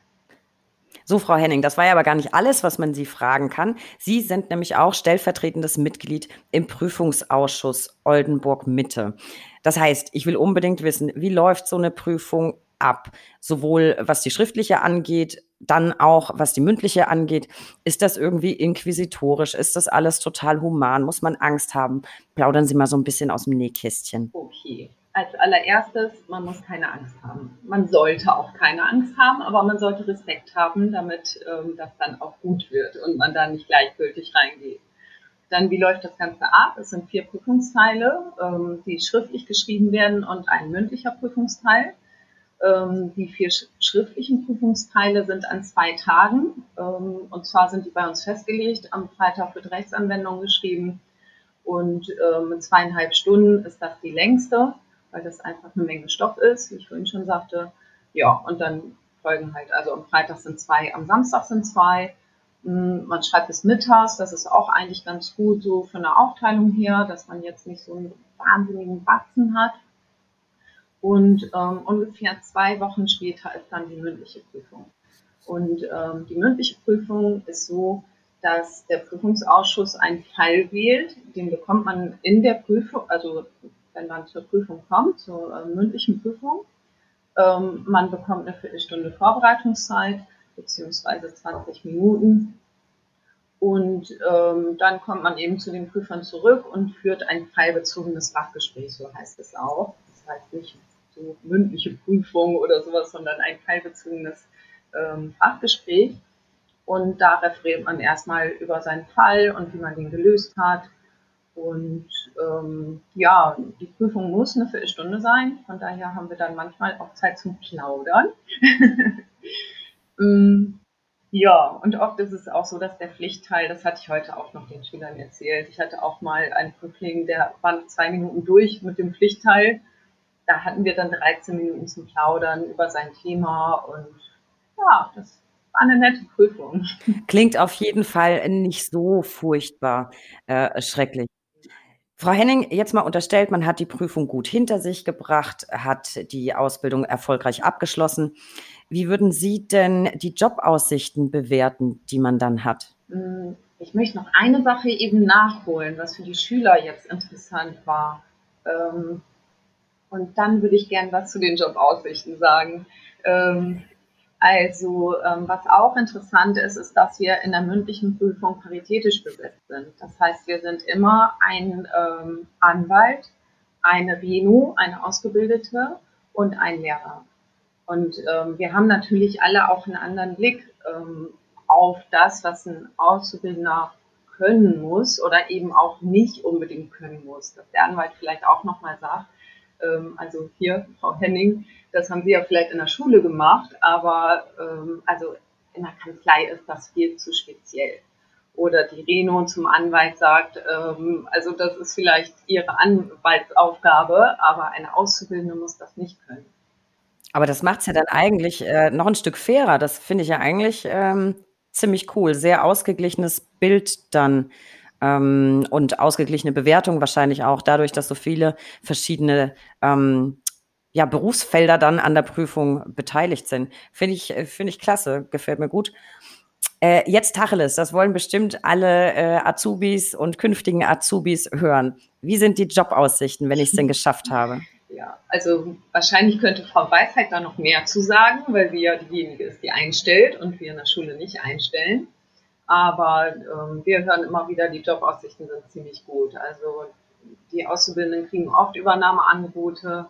So, Frau Henning, das war ja aber gar nicht alles, was man Sie fragen kann. Sie sind nämlich auch stellvertretendes Mitglied im Prüfungsausschuss Oldenburg Mitte. Das heißt, ich will unbedingt wissen, wie läuft so eine Prüfung ab? Sowohl was die schriftliche angeht, dann auch was die mündliche angeht. Ist das irgendwie inquisitorisch? Ist das alles total human? Muss man Angst haben? Plaudern Sie mal so ein bisschen aus dem Nähkästchen. Okay als allererstes, man muss keine Angst haben. Man sollte auch keine Angst haben, aber man sollte Respekt haben, damit ähm, das dann auch gut wird und man da nicht gleichgültig reingeht. Dann, wie läuft das Ganze ab? Es sind vier Prüfungsteile, ähm, die schriftlich geschrieben werden und ein mündlicher Prüfungsteil. Ähm, die vier sch schriftlichen Prüfungsteile sind an zwei Tagen. Ähm, und zwar sind die bei uns festgelegt. Am Freitag wird Rechtsanwendung geschrieben und ähm, zweieinhalb Stunden ist das die längste weil das einfach eine Menge Stoff ist, wie ich vorhin schon sagte. Ja, und dann folgen halt, also am Freitag sind zwei, am Samstag sind zwei. Hm, man schreibt bis mittags, das ist auch eigentlich ganz gut so von der Aufteilung her, dass man jetzt nicht so einen wahnsinnigen Batzen hat. Und ähm, ungefähr zwei Wochen später ist dann die mündliche Prüfung. Und ähm, die mündliche Prüfung ist so, dass der Prüfungsausschuss einen Fall wählt, den bekommt man in der Prüfung, also wenn man zur Prüfung kommt, zur äh, mündlichen Prüfung. Ähm, man bekommt eine Viertelstunde Vorbereitungszeit, beziehungsweise 20 Minuten. Und ähm, dann kommt man eben zu den Prüfern zurück und führt ein fallbezogenes Fachgespräch, so heißt es auch. Das heißt nicht so mündliche Prüfung oder sowas, sondern ein fallbezogenes ähm, Fachgespräch. Und da referiert man erstmal über seinen Fall und wie man den gelöst hat und ähm, ja, die Prüfung muss eine Viertelstunde sein. Von daher haben wir dann manchmal auch Zeit zum Plaudern. ähm, ja, und oft ist es auch so, dass der Pflichtteil, das hatte ich heute auch noch den Schülern erzählt. Ich hatte auch mal einen Prüfling, der war zwei Minuten durch mit dem Pflichtteil. Da hatten wir dann 13 Minuten zum Plaudern über sein Thema und ja, das war eine nette Prüfung. Klingt auf jeden Fall nicht so furchtbar äh, schrecklich. Frau Henning, jetzt mal unterstellt, man hat die Prüfung gut hinter sich gebracht, hat die Ausbildung erfolgreich abgeschlossen. Wie würden Sie denn die Jobaussichten bewerten, die man dann hat? Hm, ich möchte noch eine Sache eben nachholen, was für die Schüler jetzt interessant war. Ähm, und dann würde ich gern was zu den Jobaussichten sagen. Also ähm, was auch interessant ist, ist, dass wir in der mündlichen Prüfung paritätisch besetzt sind. Das heißt, wir sind immer ein ähm, Anwalt, eine Reno, eine Ausgebildete und ein Lehrer. Und ähm, wir haben natürlich alle auch einen anderen Blick ähm, auf das, was ein Auszubildender können muss oder eben auch nicht unbedingt können muss. Dass der Anwalt vielleicht auch nochmal sagt, ähm, also hier, Frau Henning, das haben Sie ja vielleicht in der Schule gemacht, aber ähm, also in der Kanzlei ist das viel zu speziell. Oder die Reno zum Anwalt sagt, ähm, also das ist vielleicht ihre Anwaltsaufgabe, aber eine Auszubildende muss das nicht können. Aber das macht es ja dann eigentlich äh, noch ein Stück fairer. Das finde ich ja eigentlich ähm, ziemlich cool. Sehr ausgeglichenes Bild dann ähm, und ausgeglichene Bewertung wahrscheinlich auch dadurch, dass so viele verschiedene ähm, ja, Berufsfelder dann an der Prüfung beteiligt sind. Finde ich, äh, finde ich klasse, gefällt mir gut. Äh, jetzt Tacheles, das wollen bestimmt alle äh, Azubis und künftigen Azubis hören. Wie sind die Jobaussichten, wenn ich es denn geschafft habe? Ja, also wahrscheinlich könnte Frau Weisheit da noch mehr zu sagen, weil sie ja diejenige ist, die einstellt und wir in der Schule nicht einstellen. Aber ähm, wir hören immer wieder, die Jobaussichten sind ziemlich gut. Also die Auszubildenden kriegen oft Übernahmeangebote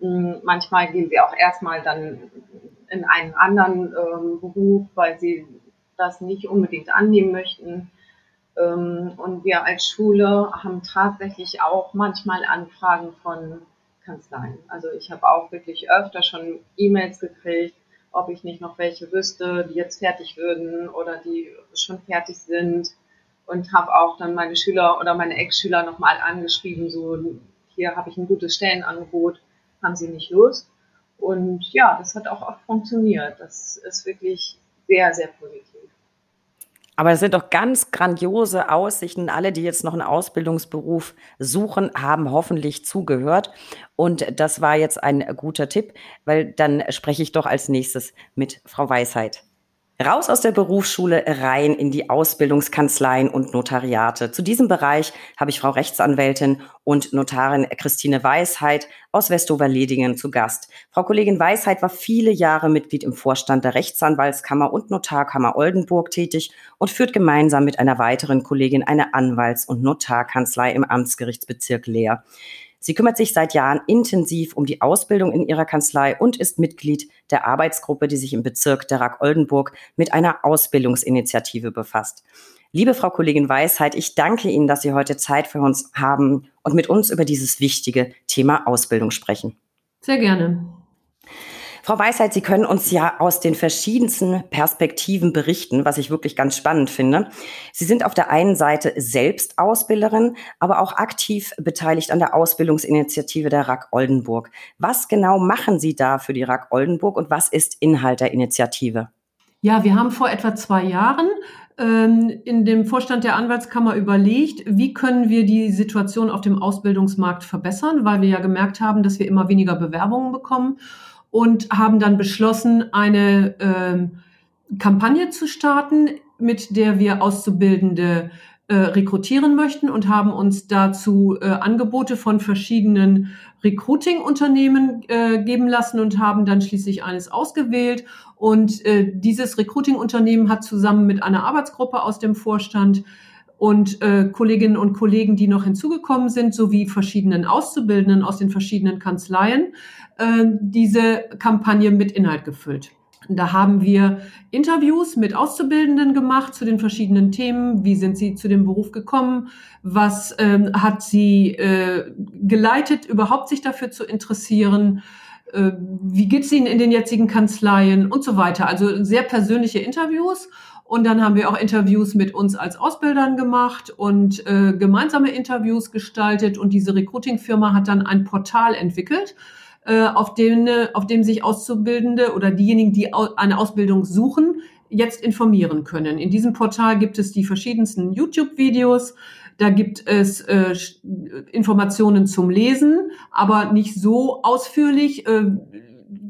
hm, manchmal gehen sie auch erstmal dann in einen anderen ähm, Beruf, weil sie das nicht unbedingt annehmen möchten. Ähm, und wir als Schule haben tatsächlich auch manchmal Anfragen von Kanzleien. Also ich habe auch wirklich öfter schon E-Mails gekriegt, ob ich nicht noch welche wüsste, die jetzt fertig würden oder die schon fertig sind. Und habe auch dann meine Schüler oder meine Ex-Schüler nochmal angeschrieben, so hier habe ich ein gutes Stellenangebot haben sie nicht Lust. Und ja, das hat auch oft funktioniert. Das ist wirklich sehr, sehr positiv. Aber das sind doch ganz grandiose Aussichten. Alle, die jetzt noch einen Ausbildungsberuf suchen, haben hoffentlich zugehört. Und das war jetzt ein guter Tipp, weil dann spreche ich doch als nächstes mit Frau Weisheit. Raus aus der Berufsschule, rein in die Ausbildungskanzleien und Notariate. Zu diesem Bereich habe ich Frau Rechtsanwältin und Notarin Christine Weisheit aus Westover-Ledingen zu Gast. Frau Kollegin Weisheit war viele Jahre Mitglied im Vorstand der Rechtsanwaltskammer und Notarkammer Oldenburg tätig und führt gemeinsam mit einer weiteren Kollegin eine Anwalts- und Notarkanzlei im Amtsgerichtsbezirk Leer. Sie kümmert sich seit Jahren intensiv um die Ausbildung in ihrer Kanzlei und ist Mitglied der Arbeitsgruppe, die sich im Bezirk der Rack Oldenburg mit einer Ausbildungsinitiative befasst. Liebe Frau Kollegin Weisheit, ich danke Ihnen, dass Sie heute Zeit für uns haben und mit uns über dieses wichtige Thema Ausbildung sprechen. Sehr gerne. Frau Weisheit, Sie können uns ja aus den verschiedensten Perspektiven berichten, was ich wirklich ganz spannend finde. Sie sind auf der einen Seite selbst Ausbilderin, aber auch aktiv beteiligt an der Ausbildungsinitiative der RAK Oldenburg. Was genau machen Sie da für die RAK Oldenburg und was ist Inhalt der Initiative? Ja, wir haben vor etwa zwei Jahren ähm, in dem Vorstand der Anwaltskammer überlegt, wie können wir die Situation auf dem Ausbildungsmarkt verbessern, weil wir ja gemerkt haben, dass wir immer weniger Bewerbungen bekommen und haben dann beschlossen, eine äh, Kampagne zu starten, mit der wir Auszubildende äh, rekrutieren möchten und haben uns dazu äh, Angebote von verschiedenen Recruiting-Unternehmen äh, geben lassen und haben dann schließlich eines ausgewählt. Und äh, dieses Recruiting-Unternehmen hat zusammen mit einer Arbeitsgruppe aus dem Vorstand und äh, Kolleginnen und Kollegen, die noch hinzugekommen sind, sowie verschiedenen Auszubildenden aus den verschiedenen Kanzleien, äh, diese Kampagne mit Inhalt gefüllt. Da haben wir Interviews mit Auszubildenden gemacht zu den verschiedenen Themen. Wie sind sie zu dem Beruf gekommen? Was ähm, hat sie äh, geleitet, überhaupt sich dafür zu interessieren? Äh, wie geht es ihnen in den jetzigen Kanzleien und so weiter? Also sehr persönliche Interviews. Und dann haben wir auch Interviews mit uns als Ausbildern gemacht und äh, gemeinsame Interviews gestaltet. Und diese Recruiting-Firma hat dann ein Portal entwickelt, äh, auf, dem, auf dem sich Auszubildende oder diejenigen, die eine Ausbildung suchen, jetzt informieren können. In diesem Portal gibt es die verschiedensten YouTube-Videos. Da gibt es äh, Informationen zum Lesen, aber nicht so ausführlich, äh,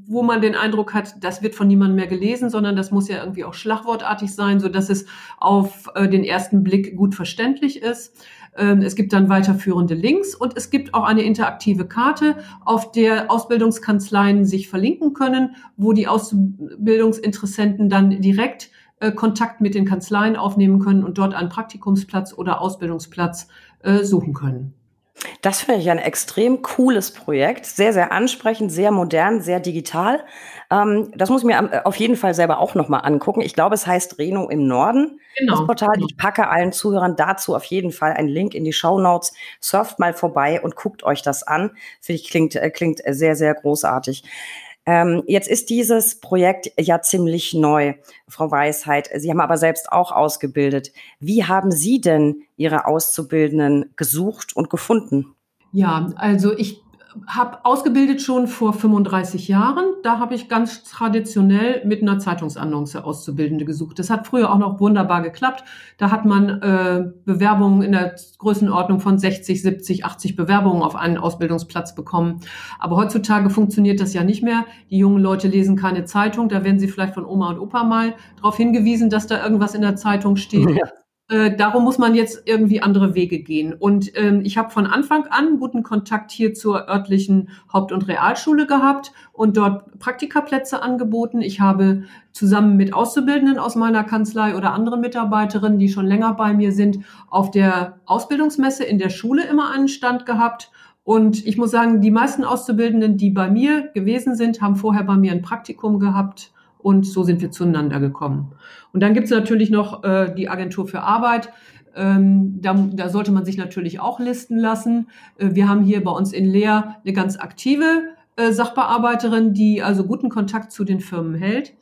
wo man den Eindruck hat, das wird von niemandem mehr gelesen, sondern das muss ja irgendwie auch schlagwortartig sein, so dass es auf äh, den ersten Blick gut verständlich ist. Ähm, es gibt dann weiterführende Links und es gibt auch eine interaktive Karte, auf der Ausbildungskanzleien sich verlinken können, wo die Ausbildungsinteressenten dann direkt äh, Kontakt mit den Kanzleien aufnehmen können und dort einen Praktikumsplatz oder Ausbildungsplatz äh, suchen können. Das finde ich ein extrem cooles Projekt. Sehr, sehr ansprechend, sehr modern, sehr digital. Ähm, das muss ich mir äh, auf jeden Fall selber auch nochmal angucken. Ich glaube, es heißt Reno im Norden. Genau. Das Portal. Genau. Ich packe allen Zuhörern dazu auf jeden Fall einen Link in die Show Notes. Surft mal vorbei und guckt euch das an. Finde ich klingt, äh, klingt sehr, sehr großartig. Ähm, jetzt ist dieses Projekt ja ziemlich neu, Frau Weisheit. Sie haben aber selbst auch ausgebildet. Wie haben Sie denn Ihre Auszubildenden gesucht und gefunden? Ja, also ich habe ausgebildet schon vor 35 Jahren. Da habe ich ganz traditionell mit einer Zeitungsannonce Auszubildende gesucht. Das hat früher auch noch wunderbar geklappt. Da hat man äh, Bewerbungen in der Größenordnung von 60, 70, 80 Bewerbungen auf einen Ausbildungsplatz bekommen. Aber heutzutage funktioniert das ja nicht mehr. Die jungen Leute lesen keine Zeitung. Da werden sie vielleicht von Oma und Opa mal darauf hingewiesen, dass da irgendwas in der Zeitung steht. Ja. Äh, darum muss man jetzt irgendwie andere Wege gehen. Und ähm, ich habe von Anfang an guten Kontakt hier zur örtlichen Haupt- und Realschule gehabt und dort Praktikaplätze angeboten. Ich habe zusammen mit Auszubildenden aus meiner Kanzlei oder anderen Mitarbeiterinnen, die schon länger bei mir sind, auf der Ausbildungsmesse in der Schule immer einen Stand gehabt. Und ich muss sagen, die meisten Auszubildenden, die bei mir gewesen sind, haben vorher bei mir ein Praktikum gehabt und so sind wir zueinander gekommen. Und dann gibt es natürlich noch äh, die Agentur für Arbeit. Ähm, da, da sollte man sich natürlich auch listen lassen. Äh, wir haben hier bei uns in Leer eine ganz aktive äh, Sachbearbeiterin, die also guten Kontakt zu den Firmen hält.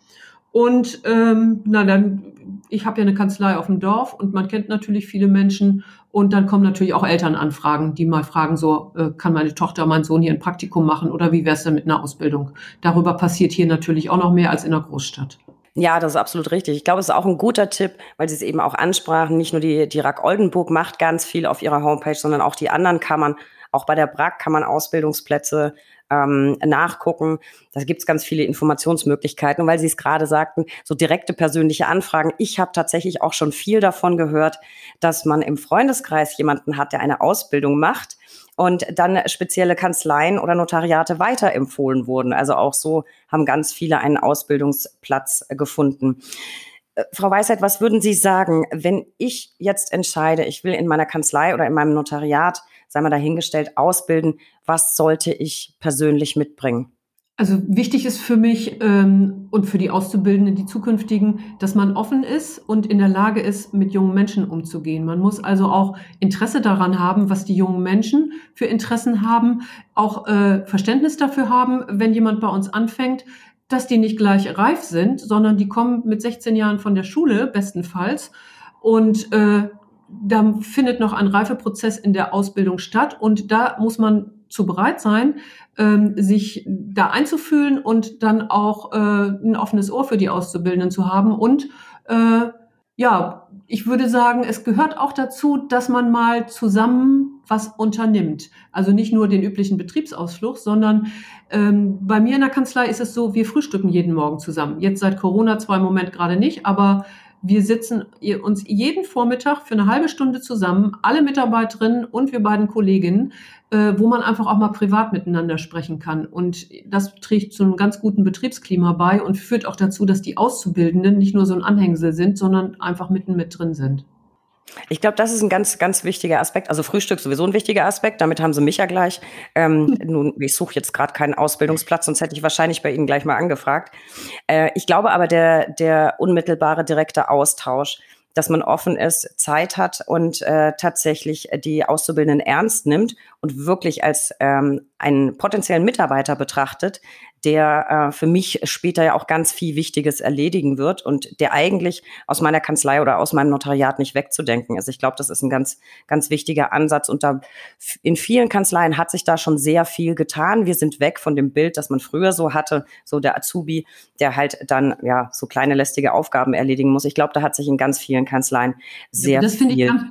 Und ähm, na dann, ich habe ja eine Kanzlei auf dem Dorf und man kennt natürlich viele Menschen und dann kommen natürlich auch Elternanfragen, die mal fragen, so äh, kann meine Tochter, mein Sohn hier ein Praktikum machen oder wie wäre es denn mit einer Ausbildung? Darüber passiert hier natürlich auch noch mehr als in der Großstadt. Ja, das ist absolut richtig. Ich glaube, es ist auch ein guter Tipp, weil Sie es eben auch ansprachen. Nicht nur die, die RAK Oldenburg macht ganz viel auf ihrer Homepage, sondern auch die anderen Kammern. Auch bei der BRAC kann man Ausbildungsplätze ähm, nachgucken. Da gibt es ganz viele Informationsmöglichkeiten. Und weil Sie es gerade sagten, so direkte persönliche Anfragen. Ich habe tatsächlich auch schon viel davon gehört, dass man im Freundeskreis jemanden hat, der eine Ausbildung macht und dann spezielle Kanzleien oder Notariate weiterempfohlen wurden. Also auch so haben ganz viele einen Ausbildungsplatz gefunden. Äh, Frau Weisheit, was würden Sie sagen, wenn ich jetzt entscheide, ich will in meiner Kanzlei oder in meinem Notariat sei mal dahingestellt, ausbilden, was sollte ich persönlich mitbringen? Also wichtig ist für mich ähm, und für die Auszubildenden, die zukünftigen, dass man offen ist und in der Lage ist, mit jungen Menschen umzugehen. Man muss also auch Interesse daran haben, was die jungen Menschen für Interessen haben, auch äh, Verständnis dafür haben, wenn jemand bei uns anfängt, dass die nicht gleich reif sind, sondern die kommen mit 16 Jahren von der Schule bestenfalls und äh, da findet noch ein Reifeprozess in der Ausbildung statt und da muss man zu bereit sein, ähm, sich da einzufühlen und dann auch äh, ein offenes Ohr für die Auszubildenden zu haben. Und äh, ja, ich würde sagen, es gehört auch dazu, dass man mal zusammen was unternimmt. Also nicht nur den üblichen Betriebsausflug, sondern ähm, bei mir in der Kanzlei ist es so, wir frühstücken jeden Morgen zusammen. Jetzt seit Corona zwar im Moment gerade nicht, aber wir sitzen uns jeden Vormittag für eine halbe Stunde zusammen, alle Mitarbeiterinnen und wir beiden Kolleginnen, äh, wo man einfach auch mal privat miteinander sprechen kann. Und das trägt zu einem ganz guten Betriebsklima bei und führt auch dazu, dass die Auszubildenden nicht nur so ein Anhängsel sind, sondern einfach mitten mit drin sind. Ich glaube, das ist ein ganz, ganz wichtiger Aspekt. Also Frühstück sowieso ein wichtiger Aspekt. Damit haben Sie mich ja gleich. Ähm, nun, ich suche jetzt gerade keinen Ausbildungsplatz, sonst hätte ich wahrscheinlich bei Ihnen gleich mal angefragt. Äh, ich glaube aber, der, der unmittelbare, direkte Austausch, dass man offen ist, Zeit hat und äh, tatsächlich die Auszubildenden ernst nimmt und wirklich als ähm, einen potenziellen Mitarbeiter betrachtet, der äh, für mich später ja auch ganz viel Wichtiges erledigen wird und der eigentlich aus meiner Kanzlei oder aus meinem Notariat nicht wegzudenken ist. Ich glaube, das ist ein ganz, ganz wichtiger Ansatz. Und da in vielen Kanzleien hat sich da schon sehr viel getan. Wir sind weg von dem Bild, das man früher so hatte, so der Azubi, der halt dann ja so kleine lästige Aufgaben erledigen muss. Ich glaube, da hat sich in ganz vielen Kanzleien sehr das viel ganz,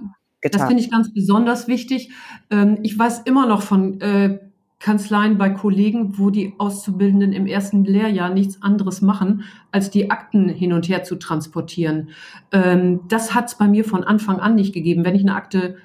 getan. Das finde ich ganz besonders wichtig. Ähm, ich weiß immer noch von äh, Kanzleien bei Kollegen, wo die Auszubildenden im ersten Lehrjahr nichts anderes machen, als die Akten hin und her zu transportieren. Ähm, das hat es bei mir von Anfang an nicht gegeben. Wenn ich eine Akte,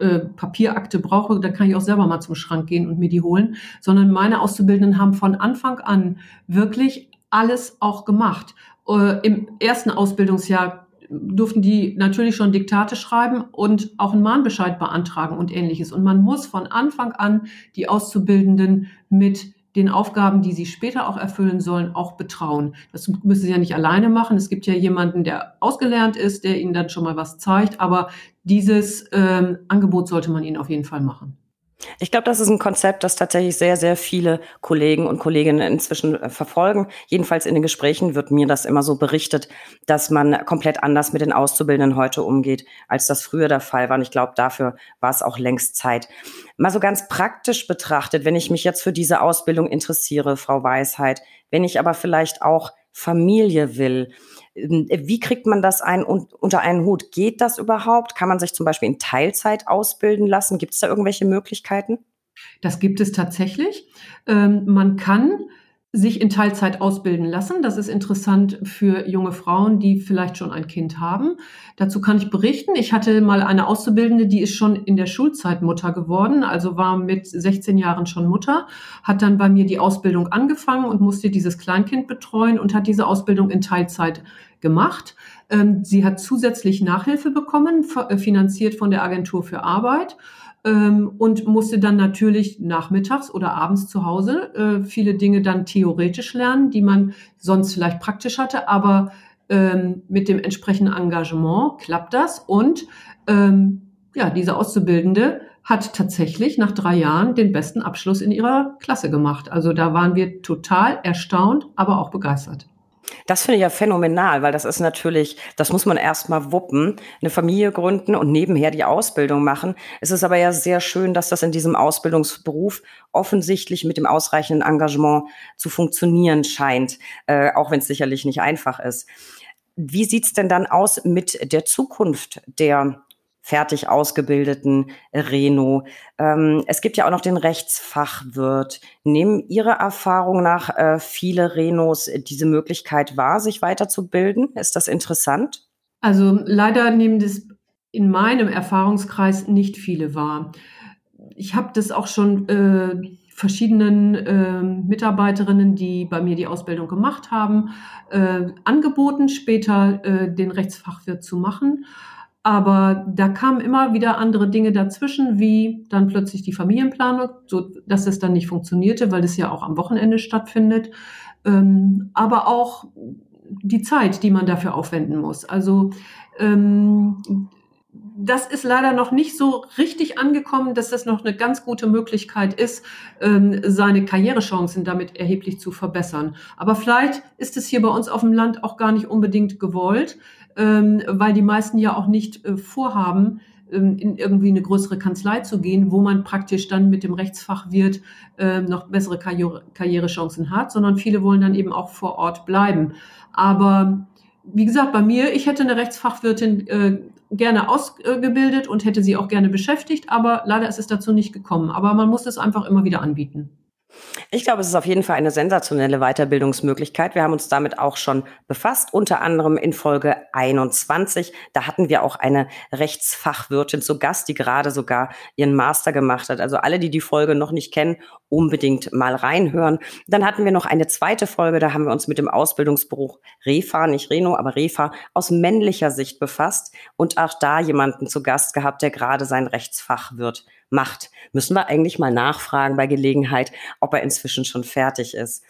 äh, Papierakte brauche, dann kann ich auch selber mal zum Schrank gehen und mir die holen. Sondern meine Auszubildenden haben von Anfang an wirklich alles auch gemacht. Äh, Im ersten Ausbildungsjahr durften die natürlich schon Diktate schreiben und auch einen Mahnbescheid beantragen und ähnliches. Und man muss von Anfang an die Auszubildenden mit den Aufgaben, die sie später auch erfüllen sollen, auch betrauen. Das müssen sie ja nicht alleine machen. Es gibt ja jemanden, der ausgelernt ist, der ihnen dann schon mal was zeigt. Aber dieses ähm, Angebot sollte man ihnen auf jeden Fall machen. Ich glaube, das ist ein Konzept, das tatsächlich sehr, sehr viele Kollegen und Kolleginnen inzwischen äh, verfolgen. Jedenfalls in den Gesprächen wird mir das immer so berichtet, dass man komplett anders mit den Auszubildenden heute umgeht, als das früher der Fall war. Und ich glaube, dafür war es auch längst Zeit. Mal so ganz praktisch betrachtet, wenn ich mich jetzt für diese Ausbildung interessiere, Frau Weisheit, wenn ich aber vielleicht auch Familie will, wie kriegt man das ein, unter einen Hut? Geht das überhaupt? Kann man sich zum Beispiel in Teilzeit ausbilden lassen? Gibt es da irgendwelche Möglichkeiten? Das gibt es tatsächlich. Ähm, man kann sich in Teilzeit ausbilden lassen. Das ist interessant für junge Frauen, die vielleicht schon ein Kind haben. Dazu kann ich berichten. Ich hatte mal eine Auszubildende, die ist schon in der Schulzeit Mutter geworden, also war mit 16 Jahren schon Mutter, hat dann bei mir die Ausbildung angefangen und musste dieses Kleinkind betreuen und hat diese Ausbildung in Teilzeit gemacht. Ähm, sie hat zusätzlich Nachhilfe bekommen, äh, finanziert von der Agentur für Arbeit ähm, und musste dann natürlich nachmittags oder abends zu Hause äh, viele Dinge dann theoretisch lernen, die man sonst vielleicht praktisch hatte, aber ähm, mit dem entsprechenden Engagement klappt das und ähm, ja, diese Auszubildende hat tatsächlich nach drei Jahren den besten Abschluss in ihrer Klasse gemacht. Also da waren wir total erstaunt, aber auch begeistert. Das finde ich ja phänomenal, weil das ist natürlich, das muss man erstmal wuppen, eine Familie gründen und nebenher die Ausbildung machen. Es ist aber ja sehr schön, dass das in diesem Ausbildungsberuf offensichtlich mit dem ausreichenden Engagement zu funktionieren scheint, äh, auch wenn es sicherlich nicht einfach ist. Wie sieht's denn dann aus mit der Zukunft der fertig ausgebildeten Reno. Ähm, es gibt ja auch noch den Rechtsfachwirt. Nehmen Ihrer Erfahrung nach äh, viele Renos diese Möglichkeit wahr, sich weiterzubilden? Ist das interessant? Also leider nehmen das in meinem Erfahrungskreis nicht viele wahr. Ich habe das auch schon äh, verschiedenen äh, Mitarbeiterinnen, die bei mir die Ausbildung gemacht haben, äh, angeboten, später äh, den Rechtsfachwirt zu machen. Aber da kamen immer wieder andere Dinge dazwischen, wie dann plötzlich die Familienplanung, so dass es dann nicht funktionierte, weil es ja auch am Wochenende stattfindet. Ähm, aber auch die Zeit, die man dafür aufwenden muss. Also ähm, das ist leider noch nicht so richtig angekommen, dass das noch eine ganz gute Möglichkeit ist, ähm, seine Karrierechancen damit erheblich zu verbessern. Aber vielleicht ist es hier bei uns auf dem Land auch gar nicht unbedingt gewollt ähm, weil die meisten ja auch nicht äh, vorhaben, ähm, in irgendwie eine größere Kanzlei zu gehen, wo man praktisch dann mit dem Rechtsfachwirt äh, noch bessere Karriere Karrierechancen hat, sondern viele wollen dann eben auch vor Ort bleiben. Aber wie gesagt, bei mir, ich hätte eine Rechtsfachwirtin äh, gerne ausgebildet und hätte sie auch gerne beschäftigt, aber leider ist es dazu nicht gekommen. Aber man muss es einfach immer wieder anbieten. Ich glaube, es ist auf jeden Fall eine sensationelle Weiterbildungsmöglichkeit. Wir haben uns damit auch schon befasst, unter anderem in Folge 21. Da hatten wir auch eine Rechtsfachwirtin zu Gast, die gerade sogar ihren Master gemacht hat. Also alle, die die Folge noch nicht kennen, unbedingt mal reinhören. Dann hatten wir noch eine zweite Folge, da haben wir uns mit dem Ausbildungsberuf Refa, nicht Reno, aber Refa aus männlicher Sicht befasst und auch da jemanden zu Gast gehabt, der gerade sein Rechtsfachwirt macht. Müssen wir eigentlich mal nachfragen bei Gelegenheit, ob er inzwischen schon fertig ist.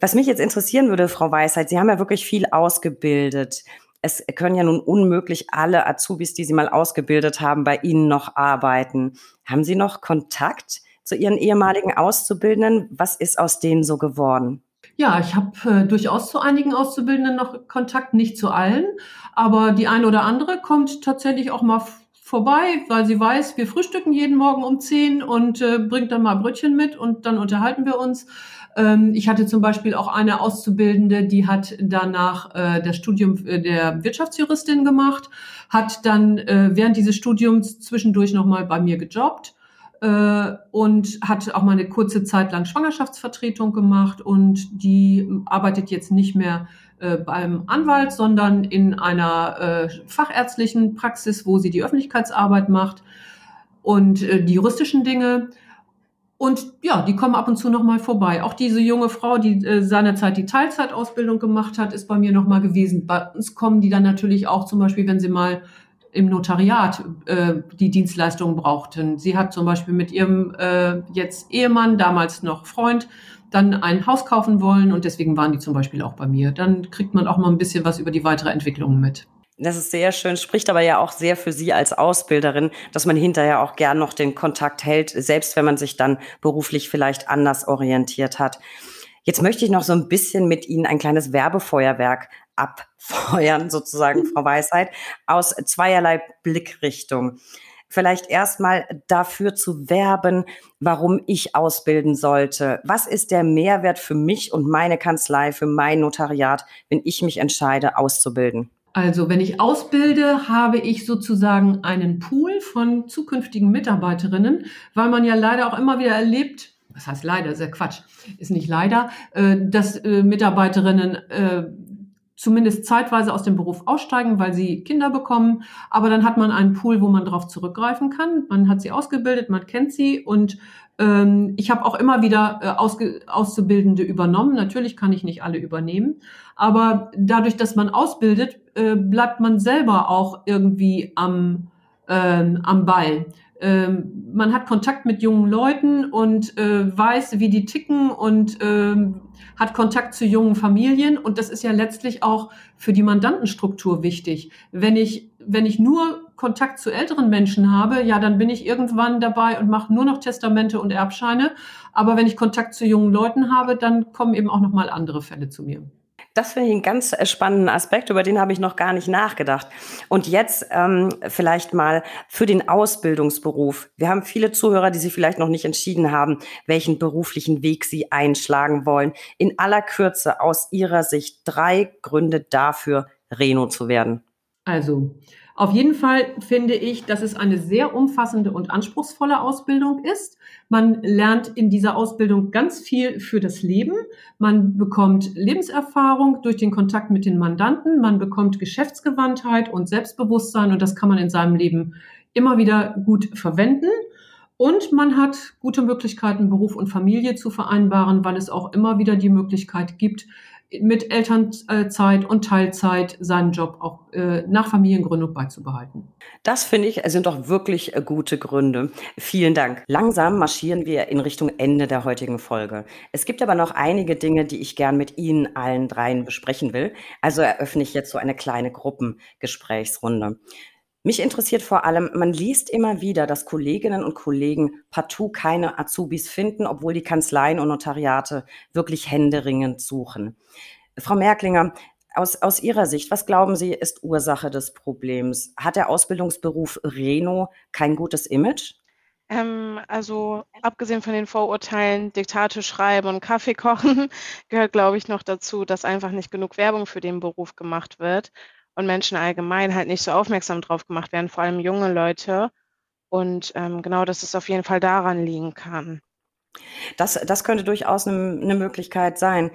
Was mich jetzt interessieren würde, Frau Weisheit, Sie haben ja wirklich viel ausgebildet. Es können ja nun unmöglich alle Azubis, die Sie mal ausgebildet haben, bei Ihnen noch arbeiten. Haben Sie noch Kontakt zu Ihren ehemaligen Auszubildenden? Was ist aus denen so geworden? Ja, ich habe äh, durchaus zu einigen Auszubildenden noch Kontakt, nicht zu allen, aber die eine oder andere kommt tatsächlich auch mal vorbei, weil sie weiß, wir frühstücken jeden Morgen um zehn und äh, bringt dann mal Brötchen mit und dann unterhalten wir uns. Ähm, ich hatte zum Beispiel auch eine Auszubildende, die hat danach äh, das Studium äh, der Wirtschaftsjuristin gemacht, hat dann äh, während dieses Studiums zwischendurch nochmal bei mir gejobbt und hat auch mal eine kurze Zeit lang Schwangerschaftsvertretung gemacht und die arbeitet jetzt nicht mehr äh, beim Anwalt, sondern in einer äh, fachärztlichen Praxis, wo sie die Öffentlichkeitsarbeit macht und äh, die juristischen Dinge. Und ja, die kommen ab und zu noch mal vorbei. Auch diese junge Frau, die äh, seinerzeit die Teilzeitausbildung gemacht hat, ist bei mir noch mal gewesen. Bei uns kommen die dann natürlich auch zum Beispiel, wenn sie mal im Notariat äh, die Dienstleistungen brauchten. Sie hat zum Beispiel mit ihrem äh, jetzt Ehemann, damals noch Freund, dann ein Haus kaufen wollen und deswegen waren die zum Beispiel auch bei mir. Dann kriegt man auch mal ein bisschen was über die weitere Entwicklung mit. Das ist sehr schön, spricht aber ja auch sehr für Sie als Ausbilderin, dass man hinterher auch gern noch den Kontakt hält, selbst wenn man sich dann beruflich vielleicht anders orientiert hat. Jetzt möchte ich noch so ein bisschen mit Ihnen ein kleines Werbefeuerwerk abfeuern, sozusagen, Frau Weisheit, aus zweierlei Blickrichtung vielleicht erstmal dafür zu werben, warum ich ausbilden sollte. Was ist der Mehrwert für mich und meine Kanzlei, für mein Notariat, wenn ich mich entscheide, auszubilden? Also, wenn ich ausbilde, habe ich sozusagen einen Pool von zukünftigen Mitarbeiterinnen, weil man ja leider auch immer wieder erlebt, was heißt leider, ist ja Quatsch, ist nicht leider, äh, dass äh, Mitarbeiterinnen äh, zumindest zeitweise aus dem Beruf aussteigen, weil sie Kinder bekommen. Aber dann hat man einen Pool, wo man darauf zurückgreifen kann. Man hat sie ausgebildet, man kennt sie und ähm, ich habe auch immer wieder äh, Ausge Auszubildende übernommen. Natürlich kann ich nicht alle übernehmen, aber dadurch, dass man ausbildet, äh, bleibt man selber auch irgendwie am, ähm, am Ball ähm, man hat Kontakt mit jungen Leuten und äh, weiß, wie die ticken und ähm, hat Kontakt zu jungen Familien. Und das ist ja letztlich auch für die Mandantenstruktur wichtig. Wenn ich, wenn ich nur Kontakt zu älteren Menschen habe, ja, dann bin ich irgendwann dabei und mache nur noch Testamente und Erbscheine. Aber wenn ich Kontakt zu jungen Leuten habe, dann kommen eben auch noch mal andere Fälle zu mir. Das finde ich einen ganz äh, spannenden Aspekt, über den habe ich noch gar nicht nachgedacht. Und jetzt ähm, vielleicht mal für den Ausbildungsberuf. Wir haben viele Zuhörer, die sich vielleicht noch nicht entschieden haben, welchen beruflichen Weg sie einschlagen wollen. In aller Kürze aus Ihrer Sicht drei Gründe dafür, Reno zu werden. Also, auf jeden Fall finde ich, dass es eine sehr umfassende und anspruchsvolle Ausbildung ist. Man lernt in dieser Ausbildung ganz viel für das Leben. Man bekommt Lebenserfahrung durch den Kontakt mit den Mandanten. Man bekommt Geschäftsgewandtheit und Selbstbewusstsein und das kann man in seinem Leben immer wieder gut verwenden. Und man hat gute Möglichkeiten, Beruf und Familie zu vereinbaren, weil es auch immer wieder die Möglichkeit gibt, mit Elternzeit und Teilzeit seinen Job auch äh, nach Familiengründung beizubehalten. Das finde ich sind doch wirklich äh, gute Gründe. Vielen Dank. Langsam marschieren wir in Richtung Ende der heutigen Folge. Es gibt aber noch einige Dinge, die ich gern mit Ihnen allen dreien besprechen will. Also eröffne ich jetzt so eine kleine Gruppengesprächsrunde. Mich interessiert vor allem, man liest immer wieder, dass Kolleginnen und Kollegen partout keine Azubis finden, obwohl die Kanzleien und Notariate wirklich händeringend suchen. Frau Merklinger, aus, aus Ihrer Sicht, was glauben Sie, ist Ursache des Problems? Hat der Ausbildungsberuf Reno kein gutes Image? Ähm, also abgesehen von den Vorurteilen, Diktate schreiben und Kaffee kochen, gehört, glaube ich, noch dazu, dass einfach nicht genug Werbung für den Beruf gemacht wird und Menschen allgemein halt nicht so aufmerksam drauf gemacht werden, vor allem junge Leute. Und ähm, genau, dass es auf jeden Fall daran liegen kann. Das, das könnte durchaus eine, eine Möglichkeit sein.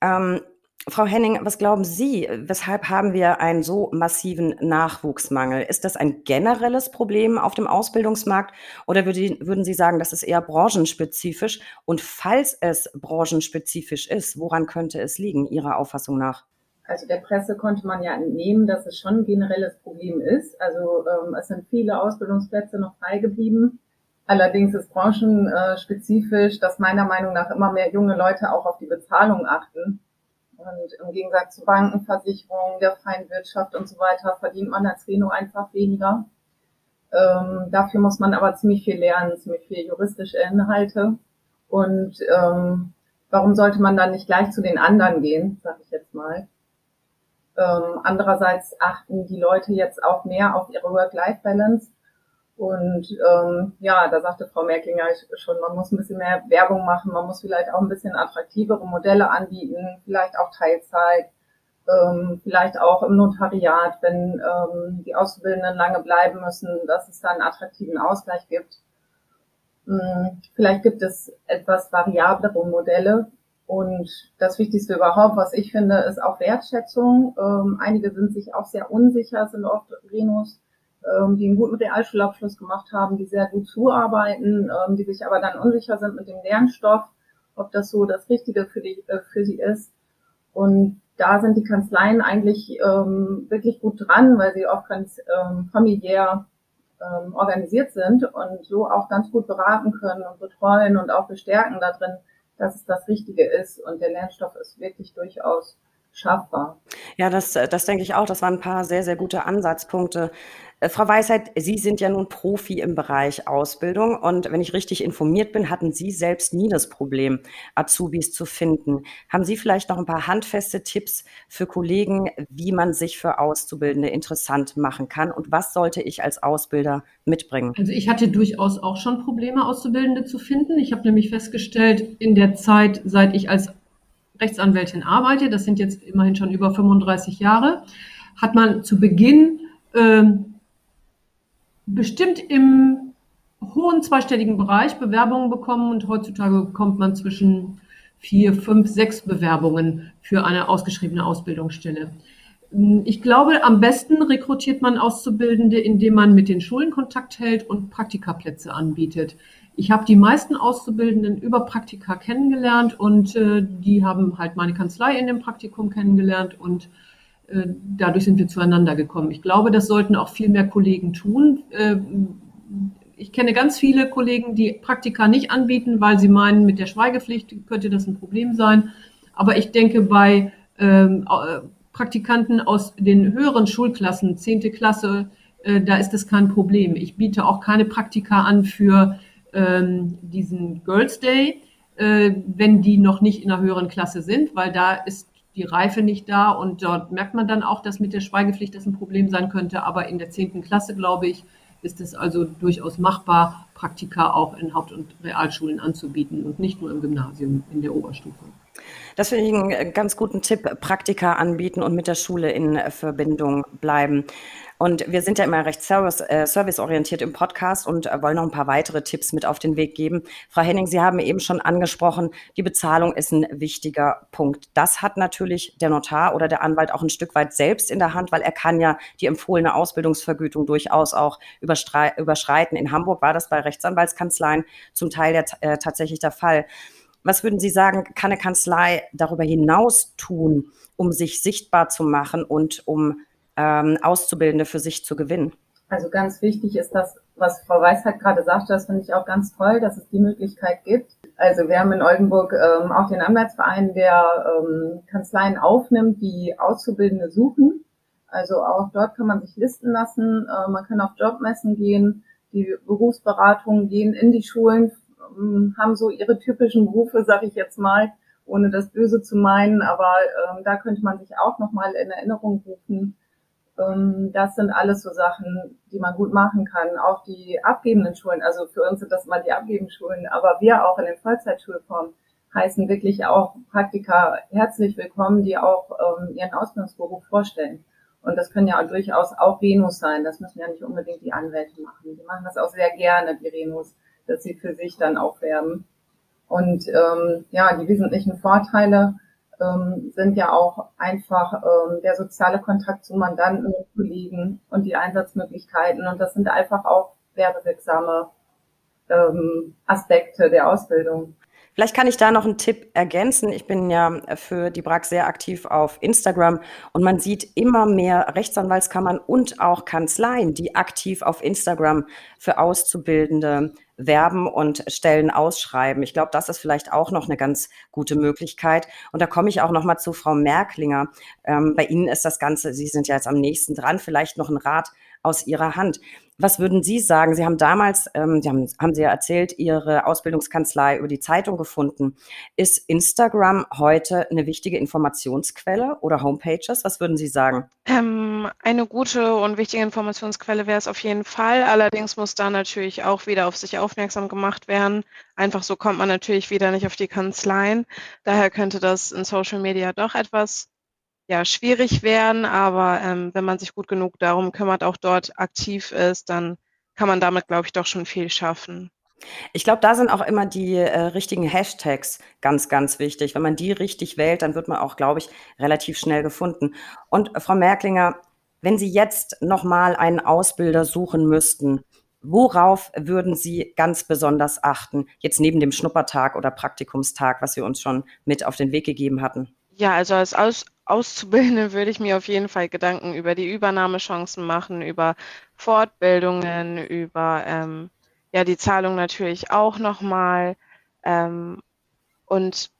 Ähm, Frau Henning, was glauben Sie, weshalb haben wir einen so massiven Nachwuchsmangel? Ist das ein generelles Problem auf dem Ausbildungsmarkt oder würden Sie sagen, das ist eher branchenspezifisch? Und falls es branchenspezifisch ist, woran könnte es liegen, Ihrer Auffassung nach? Also der Presse konnte man ja entnehmen, dass es schon ein generelles Problem ist. Also ähm, es sind viele Ausbildungsplätze noch frei geblieben. Allerdings ist branchenspezifisch, dass meiner Meinung nach immer mehr junge Leute auch auf die Bezahlung achten. Und im Gegensatz zu Banken, Versicherungen, der freien Wirtschaft und so weiter verdient man als Reno einfach weniger. Ähm, dafür muss man aber ziemlich viel lernen, ziemlich viel juristische Inhalte. Und ähm, warum sollte man dann nicht gleich zu den anderen gehen, sage ich jetzt mal. Ähm, andererseits achten die Leute jetzt auch mehr auf ihre Work-Life-Balance. Und ähm, ja, da sagte Frau Merklinger schon, man muss ein bisschen mehr Werbung machen, man muss vielleicht auch ein bisschen attraktivere Modelle anbieten, vielleicht auch Teilzeit, ähm, vielleicht auch im Notariat, wenn ähm, die Auszubildenden lange bleiben müssen, dass es da einen attraktiven Ausgleich gibt. Ähm, vielleicht gibt es etwas variablere Modelle, und das Wichtigste überhaupt, was ich finde, ist auch Wertschätzung. Ähm, einige sind sich auch sehr unsicher, sind oft Renos, ähm, die einen guten Realschulabschluss gemacht haben, die sehr gut zuarbeiten, ähm, die sich aber dann unsicher sind mit dem Lernstoff, ob das so das Richtige für, die, äh, für sie ist. Und da sind die Kanzleien eigentlich ähm, wirklich gut dran, weil sie auch ganz ähm, familiär ähm, organisiert sind und so auch ganz gut beraten können und betreuen und auch bestärken da drin, dass es das Richtige ist und der Lernstoff ist wirklich durchaus schaffbar. Ja, das, das denke ich auch. Das waren ein paar sehr, sehr gute Ansatzpunkte. Äh, Frau Weisheit, Sie sind ja nun Profi im Bereich Ausbildung und wenn ich richtig informiert bin, hatten Sie selbst nie das Problem, Azubis zu finden. Haben Sie vielleicht noch ein paar handfeste Tipps für Kollegen, wie man sich für Auszubildende interessant machen kann und was sollte ich als Ausbilder mitbringen? Also ich hatte durchaus auch schon Probleme, Auszubildende zu finden. Ich habe nämlich festgestellt, in der Zeit, seit ich als Rechtsanwältin arbeite, das sind jetzt immerhin schon über 35 Jahre, hat man zu Beginn ähm, bestimmt im hohen zweistelligen Bereich Bewerbungen bekommen und heutzutage bekommt man zwischen vier, fünf, sechs Bewerbungen für eine ausgeschriebene Ausbildungsstelle. Ich glaube, am besten rekrutiert man Auszubildende, indem man mit den Schulen Kontakt hält und Praktikaplätze anbietet. Ich habe die meisten Auszubildenden über Praktika kennengelernt und äh, die haben halt meine Kanzlei in dem Praktikum kennengelernt und äh, dadurch sind wir zueinander gekommen. Ich glaube, das sollten auch viel mehr Kollegen tun. Äh, ich kenne ganz viele Kollegen, die Praktika nicht anbieten, weil sie meinen, mit der Schweigepflicht könnte das ein Problem sein. Aber ich denke, bei ähm, äh, Praktikanten aus den höheren Schulklassen, zehnte Klasse, da ist das kein Problem. Ich biete auch keine Praktika an für ähm, diesen Girls Day, wenn die noch nicht in einer höheren Klasse sind, weil da ist die Reife nicht da und dort merkt man dann auch, dass mit der Schweigepflicht das ein Problem sein könnte. Aber in der zehnten Klasse, glaube ich, ist es also durchaus machbar, Praktika auch in Haupt- und Realschulen anzubieten und nicht nur im Gymnasium in der Oberstufe. Das finde ich einen ganz guten Tipp, Praktika anbieten und mit der Schule in Verbindung bleiben. Und wir sind ja immer recht service, äh, serviceorientiert im Podcast und äh, wollen noch ein paar weitere Tipps mit auf den Weg geben. Frau Henning, Sie haben eben schon angesprochen, die Bezahlung ist ein wichtiger Punkt. Das hat natürlich der Notar oder der Anwalt auch ein Stück weit selbst in der Hand, weil er kann ja die empfohlene Ausbildungsvergütung durchaus auch überschreiten. In Hamburg war das bei Rechtsanwaltskanzleien zum Teil ja äh, tatsächlich der Fall. Was würden Sie sagen, kann eine Kanzlei darüber hinaus tun, um sich sichtbar zu machen und um ähm, Auszubildende für sich zu gewinnen? Also ganz wichtig ist das, was Frau Weisheit gerade sagte, das finde ich auch ganz toll, dass es die Möglichkeit gibt. Also wir haben in Oldenburg ähm, auch den Anwaltsverein, der ähm, Kanzleien aufnimmt, die Auszubildende suchen. Also auch dort kann man sich listen lassen, äh, man kann auf Jobmessen gehen, die Berufsberatungen gehen in die Schulen, ähm, haben so ihre typischen Berufe, sag ich jetzt mal, ohne das Böse zu meinen, aber ähm, da könnte man sich auch nochmal in Erinnerung rufen. Ähm, das sind alles so Sachen, die man gut machen kann. Auch die abgebenden Schulen, also für uns sind das mal die abgebenden Schulen, aber wir auch in den Vollzeitschulformen heißen wirklich auch Praktika herzlich willkommen, die auch ähm, ihren Ausbildungsberuf vorstellen. Und das können ja durchaus auch Renus sein. Das müssen ja nicht unbedingt die Anwälte machen. Die machen das auch sehr gerne, die Renus dass sie für sich dann aufwerben. Und ähm, ja, die wesentlichen Vorteile ähm, sind ja auch einfach ähm, der soziale Kontakt zu Mandanten und Kollegen und die Einsatzmöglichkeiten. Und das sind einfach auch werbewirksame ähm, Aspekte der Ausbildung. Vielleicht kann ich da noch einen Tipp ergänzen. Ich bin ja für die BRAG sehr aktiv auf Instagram und man sieht immer mehr Rechtsanwaltskammern und auch Kanzleien, die aktiv auf Instagram für Auszubildende werben und Stellen ausschreiben. Ich glaube, das ist vielleicht auch noch eine ganz gute Möglichkeit. Und da komme ich auch noch mal zu Frau Merklinger. Ähm, bei Ihnen ist das Ganze, Sie sind ja jetzt am nächsten dran, vielleicht noch ein Rat aus Ihrer Hand. Was würden Sie sagen? Sie haben damals, ähm, Sie haben, haben Sie ja erzählt, Ihre Ausbildungskanzlei über die Zeitung gefunden. Ist Instagram heute eine wichtige Informationsquelle oder Homepages? Was würden Sie sagen? Ähm, eine gute und wichtige Informationsquelle wäre es auf jeden Fall. Allerdings muss da natürlich auch wieder auf sich aufmerksam gemacht werden. Einfach so kommt man natürlich wieder nicht auf die Kanzleien. Daher könnte das in Social Media doch etwas ja, schwierig werden, aber ähm, wenn man sich gut genug darum kümmert, auch dort aktiv ist, dann kann man damit, glaube ich, doch schon viel schaffen. Ich glaube, da sind auch immer die äh, richtigen Hashtags ganz, ganz wichtig. Wenn man die richtig wählt, dann wird man auch, glaube ich, relativ schnell gefunden. Und äh, Frau Merklinger, wenn Sie jetzt nochmal einen Ausbilder suchen müssten, worauf würden Sie ganz besonders achten, jetzt neben dem Schnuppertag oder Praktikumstag, was Sie uns schon mit auf den Weg gegeben hatten? Ja, also als Aus Auszubildende würde ich mir auf jeden Fall Gedanken über die Übernahmechancen machen, über Fortbildungen, über ähm, ja die Zahlung natürlich auch nochmal. Ähm, und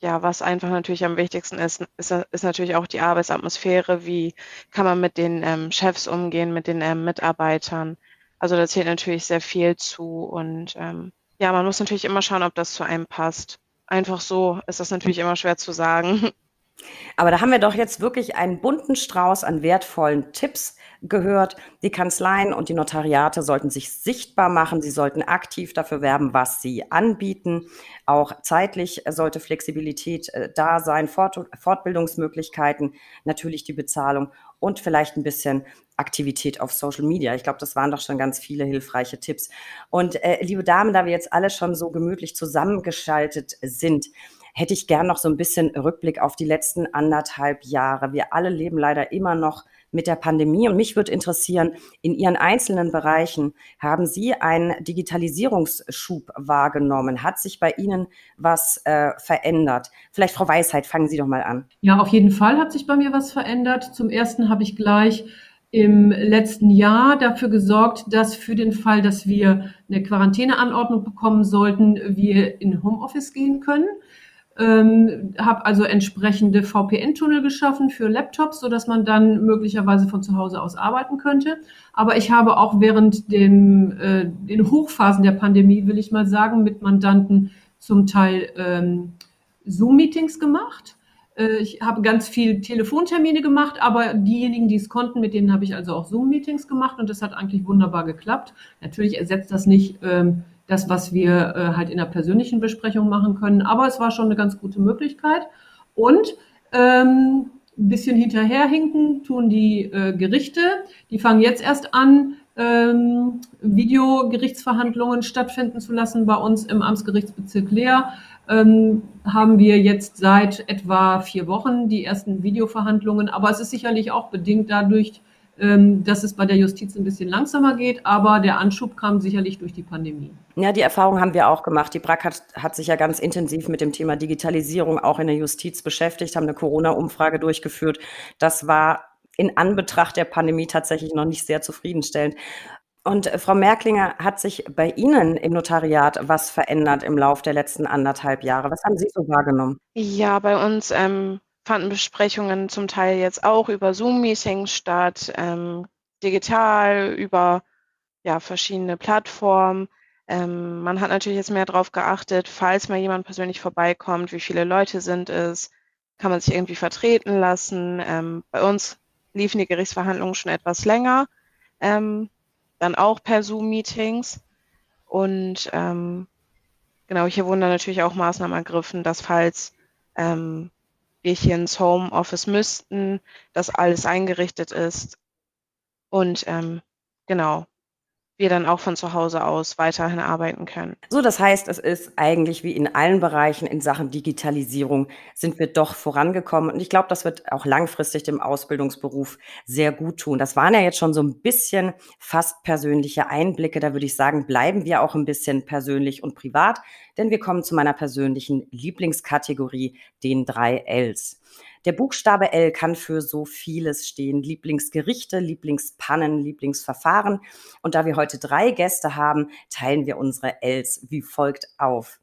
ja, was einfach natürlich am wichtigsten ist, ist, ist natürlich auch die Arbeitsatmosphäre. Wie kann man mit den ähm, Chefs umgehen, mit den ähm, Mitarbeitern? Also da zählt natürlich sehr viel zu und ähm, ja, man muss natürlich immer schauen, ob das zu einem passt einfach so ist das natürlich immer schwer zu sagen. Aber da haben wir doch jetzt wirklich einen bunten Strauß an wertvollen Tipps gehört. Die Kanzleien und die Notariate sollten sich sichtbar machen. Sie sollten aktiv dafür werben, was sie anbieten. Auch zeitlich sollte Flexibilität äh, da sein, Fort Fortbildungsmöglichkeiten, natürlich die Bezahlung und vielleicht ein bisschen Aktivität auf Social Media. Ich glaube, das waren doch schon ganz viele hilfreiche Tipps. Und äh, liebe Damen, da wir jetzt alle schon so gemütlich zusammengeschaltet sind, hätte ich gern noch so ein bisschen Rückblick auf die letzten anderthalb Jahre. Wir alle leben leider immer noch mit der Pandemie. Und mich würde interessieren, in Ihren einzelnen Bereichen haben Sie einen Digitalisierungsschub wahrgenommen? Hat sich bei Ihnen was äh, verändert? Vielleicht, Frau Weisheit, fangen Sie doch mal an. Ja, auf jeden Fall hat sich bei mir was verändert. Zum ersten habe ich gleich im letzten Jahr dafür gesorgt, dass für den Fall, dass wir eine Quarantäneanordnung bekommen sollten, wir in Homeoffice gehen können ähm, habe also entsprechende VPN-Tunnel geschaffen für Laptops, so dass man dann möglicherweise von zu Hause aus arbeiten könnte. Aber ich habe auch während dem, äh, den Hochphasen der Pandemie, will ich mal sagen, mit Mandanten zum Teil ähm, Zoom-Meetings gemacht. Äh, ich habe ganz viel Telefontermine gemacht, aber diejenigen, die es konnten, mit denen habe ich also auch Zoom-Meetings gemacht und das hat eigentlich wunderbar geklappt. Natürlich ersetzt das nicht ähm, das, was wir äh, halt in der persönlichen Besprechung machen können, aber es war schon eine ganz gute Möglichkeit. Und ähm, ein bisschen hinterherhinken tun die äh, Gerichte. Die fangen jetzt erst an, ähm, Videogerichtsverhandlungen stattfinden zu lassen bei uns im Amtsgerichtsbezirk Leer ähm, haben wir jetzt seit etwa vier Wochen die ersten Videoverhandlungen. Aber es ist sicherlich auch bedingt dadurch, ähm, dass es bei der Justiz ein bisschen langsamer geht. Aber der Anschub kam sicherlich durch die Pandemie. Ja, die Erfahrung haben wir auch gemacht. Die BRAC hat, hat sich ja ganz intensiv mit dem Thema Digitalisierung auch in der Justiz beschäftigt, haben eine Corona-Umfrage durchgeführt. Das war in Anbetracht der Pandemie tatsächlich noch nicht sehr zufriedenstellend. Und äh, Frau Merklinger, hat sich bei Ihnen im Notariat was verändert im Lauf der letzten anderthalb Jahre? Was haben Sie so wahrgenommen? Ja, bei uns ähm, fanden Besprechungen zum Teil jetzt auch über Zoom-Meetings statt, ähm, digital, über ja, verschiedene Plattformen. Ähm, man hat natürlich jetzt mehr darauf geachtet, falls mal jemand persönlich vorbeikommt, wie viele Leute sind es, kann man sich irgendwie vertreten lassen. Ähm, bei uns liefen die Gerichtsverhandlungen schon etwas länger. Ähm, dann auch per Zoom-Meetings. Und ähm, genau, hier wurden dann natürlich auch Maßnahmen ergriffen, dass falls ähm, wir hier ins Homeoffice müssten, dass alles eingerichtet ist. Und ähm, genau, wir dann auch von zu Hause aus weiterhin arbeiten können. So, das heißt, es ist eigentlich wie in allen Bereichen in Sachen Digitalisierung sind wir doch vorangekommen. Und ich glaube, das wird auch langfristig dem Ausbildungsberuf sehr gut tun. Das waren ja jetzt schon so ein bisschen fast persönliche Einblicke. Da würde ich sagen, bleiben wir auch ein bisschen persönlich und privat, denn wir kommen zu meiner persönlichen Lieblingskategorie, den drei Ls. Der Buchstabe L kann für so vieles stehen. Lieblingsgerichte, Lieblingspannen, Lieblingsverfahren. Und da wir heute drei Gäste haben, teilen wir unsere Ls wie folgt auf.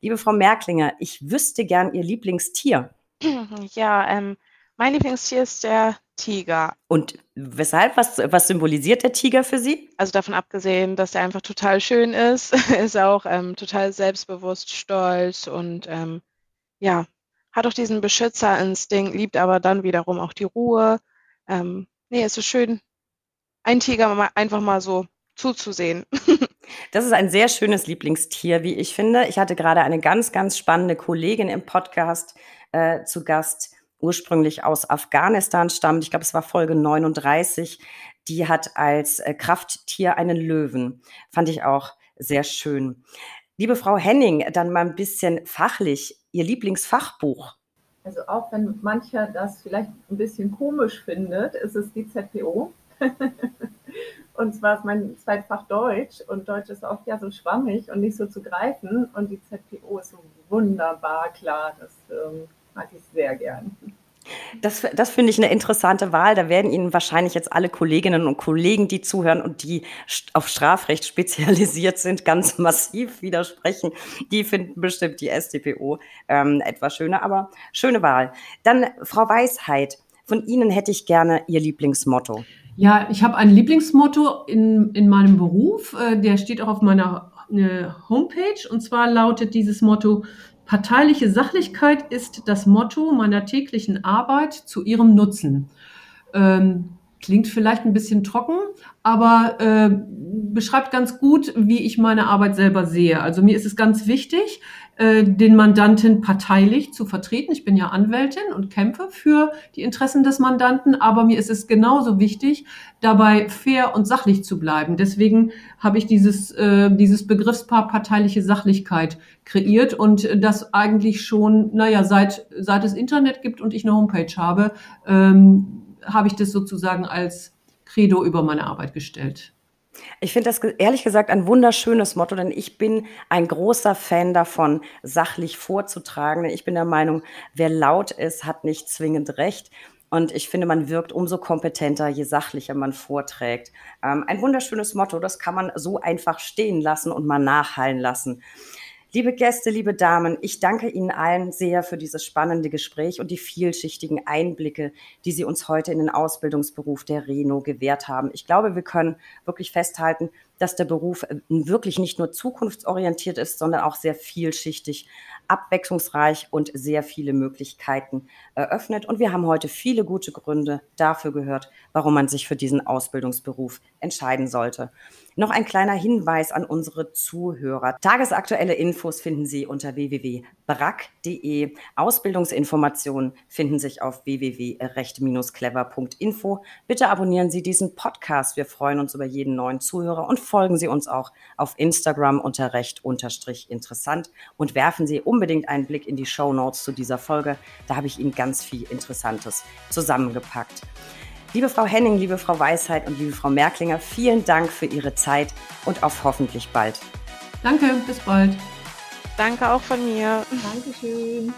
Liebe Frau Merklinger, ich wüsste gern Ihr Lieblingstier. Ja, ähm, mein Lieblingstier ist der Tiger. Und weshalb? Was, was symbolisiert der Tiger für Sie? Also davon abgesehen, dass er einfach total schön ist, ist er auch ähm, total selbstbewusst, stolz und ähm, ja, hat auch diesen Beschützerinstinkt, liebt aber dann wiederum auch die Ruhe. Ähm, nee, es ist schön, ein Tiger mal einfach mal so zuzusehen. Das ist ein sehr schönes Lieblingstier, wie ich finde. Ich hatte gerade eine ganz, ganz spannende Kollegin im Podcast äh, zu Gast, ursprünglich aus Afghanistan stammt. Ich glaube, es war Folge 39. Die hat als äh, Krafttier einen Löwen. Fand ich auch sehr schön. Liebe Frau Henning, dann mal ein bisschen fachlich. Ihr Lieblingsfachbuch? Also auch wenn mancher das vielleicht ein bisschen komisch findet, ist es die ZPO. und zwar ist mein Zweitfach Deutsch und Deutsch ist oft ja so schwammig und nicht so zu greifen und die ZPO ist so wunderbar klar. Das ähm, mag ich sehr gern. Das, das finde ich eine interessante Wahl. Da werden Ihnen wahrscheinlich jetzt alle Kolleginnen und Kollegen, die zuhören und die auf Strafrecht spezialisiert sind, ganz massiv widersprechen. Die finden bestimmt die StPO ähm, etwas schöner, aber schöne Wahl. Dann Frau Weisheit, von Ihnen hätte ich gerne Ihr Lieblingsmotto. Ja, ich habe ein Lieblingsmotto in, in meinem Beruf. Äh, der steht auch auf meiner äh, Homepage. Und zwar lautet dieses Motto, Parteiliche Sachlichkeit ist das Motto meiner täglichen Arbeit zu ihrem Nutzen. Ähm, klingt vielleicht ein bisschen trocken, aber äh, beschreibt ganz gut, wie ich meine Arbeit selber sehe. Also mir ist es ganz wichtig, äh, den Mandanten parteilich zu vertreten. Ich bin ja Anwältin und kämpfe für die Interessen des Mandanten, aber mir ist es genauso wichtig, dabei fair und sachlich zu bleiben. Deswegen habe ich dieses, äh, dieses Begriffspaar parteiliche Sachlichkeit kreiert und das eigentlich schon, naja, seit, seit es Internet gibt und ich eine Homepage habe, ähm, habe ich das sozusagen als Credo über meine Arbeit gestellt. Ich finde das ehrlich gesagt ein wunderschönes Motto, denn ich bin ein großer Fan davon, sachlich vorzutragen. Ich bin der Meinung, wer laut ist, hat nicht zwingend recht. Und ich finde, man wirkt umso kompetenter, je sachlicher man vorträgt. Ähm, ein wunderschönes Motto, das kann man so einfach stehen lassen und mal nachhallen lassen. Liebe Gäste, liebe Damen, ich danke Ihnen allen sehr für dieses spannende Gespräch und die vielschichtigen Einblicke, die Sie uns heute in den Ausbildungsberuf der Reno gewährt haben. Ich glaube, wir können wirklich festhalten, dass der Beruf äh, wirklich nicht nur zukunftsorientiert ist, sondern auch sehr vielschichtig abwechslungsreich und sehr viele Möglichkeiten eröffnet. Und wir haben heute viele gute Gründe dafür gehört, warum man sich für diesen Ausbildungsberuf entscheiden sollte. Noch ein kleiner Hinweis an unsere Zuhörer. Tagesaktuelle Infos finden Sie unter www.brack.de. Ausbildungsinformationen finden sich auf www.recht-clever.info. Bitte abonnieren Sie diesen Podcast. Wir freuen uns über jeden neuen Zuhörer und folgen Sie uns auch auf Instagram unter recht-interessant und werfen Sie unbedingt einen Blick in die Show Notes zu dieser Folge. Da habe ich Ihnen ganz viel Interessantes zusammengepackt. Liebe Frau Henning, liebe Frau Weisheit und liebe Frau Merklinger, vielen Dank für Ihre Zeit und auf hoffentlich bald. Danke, bis bald. Danke auch von mir. Dankeschön.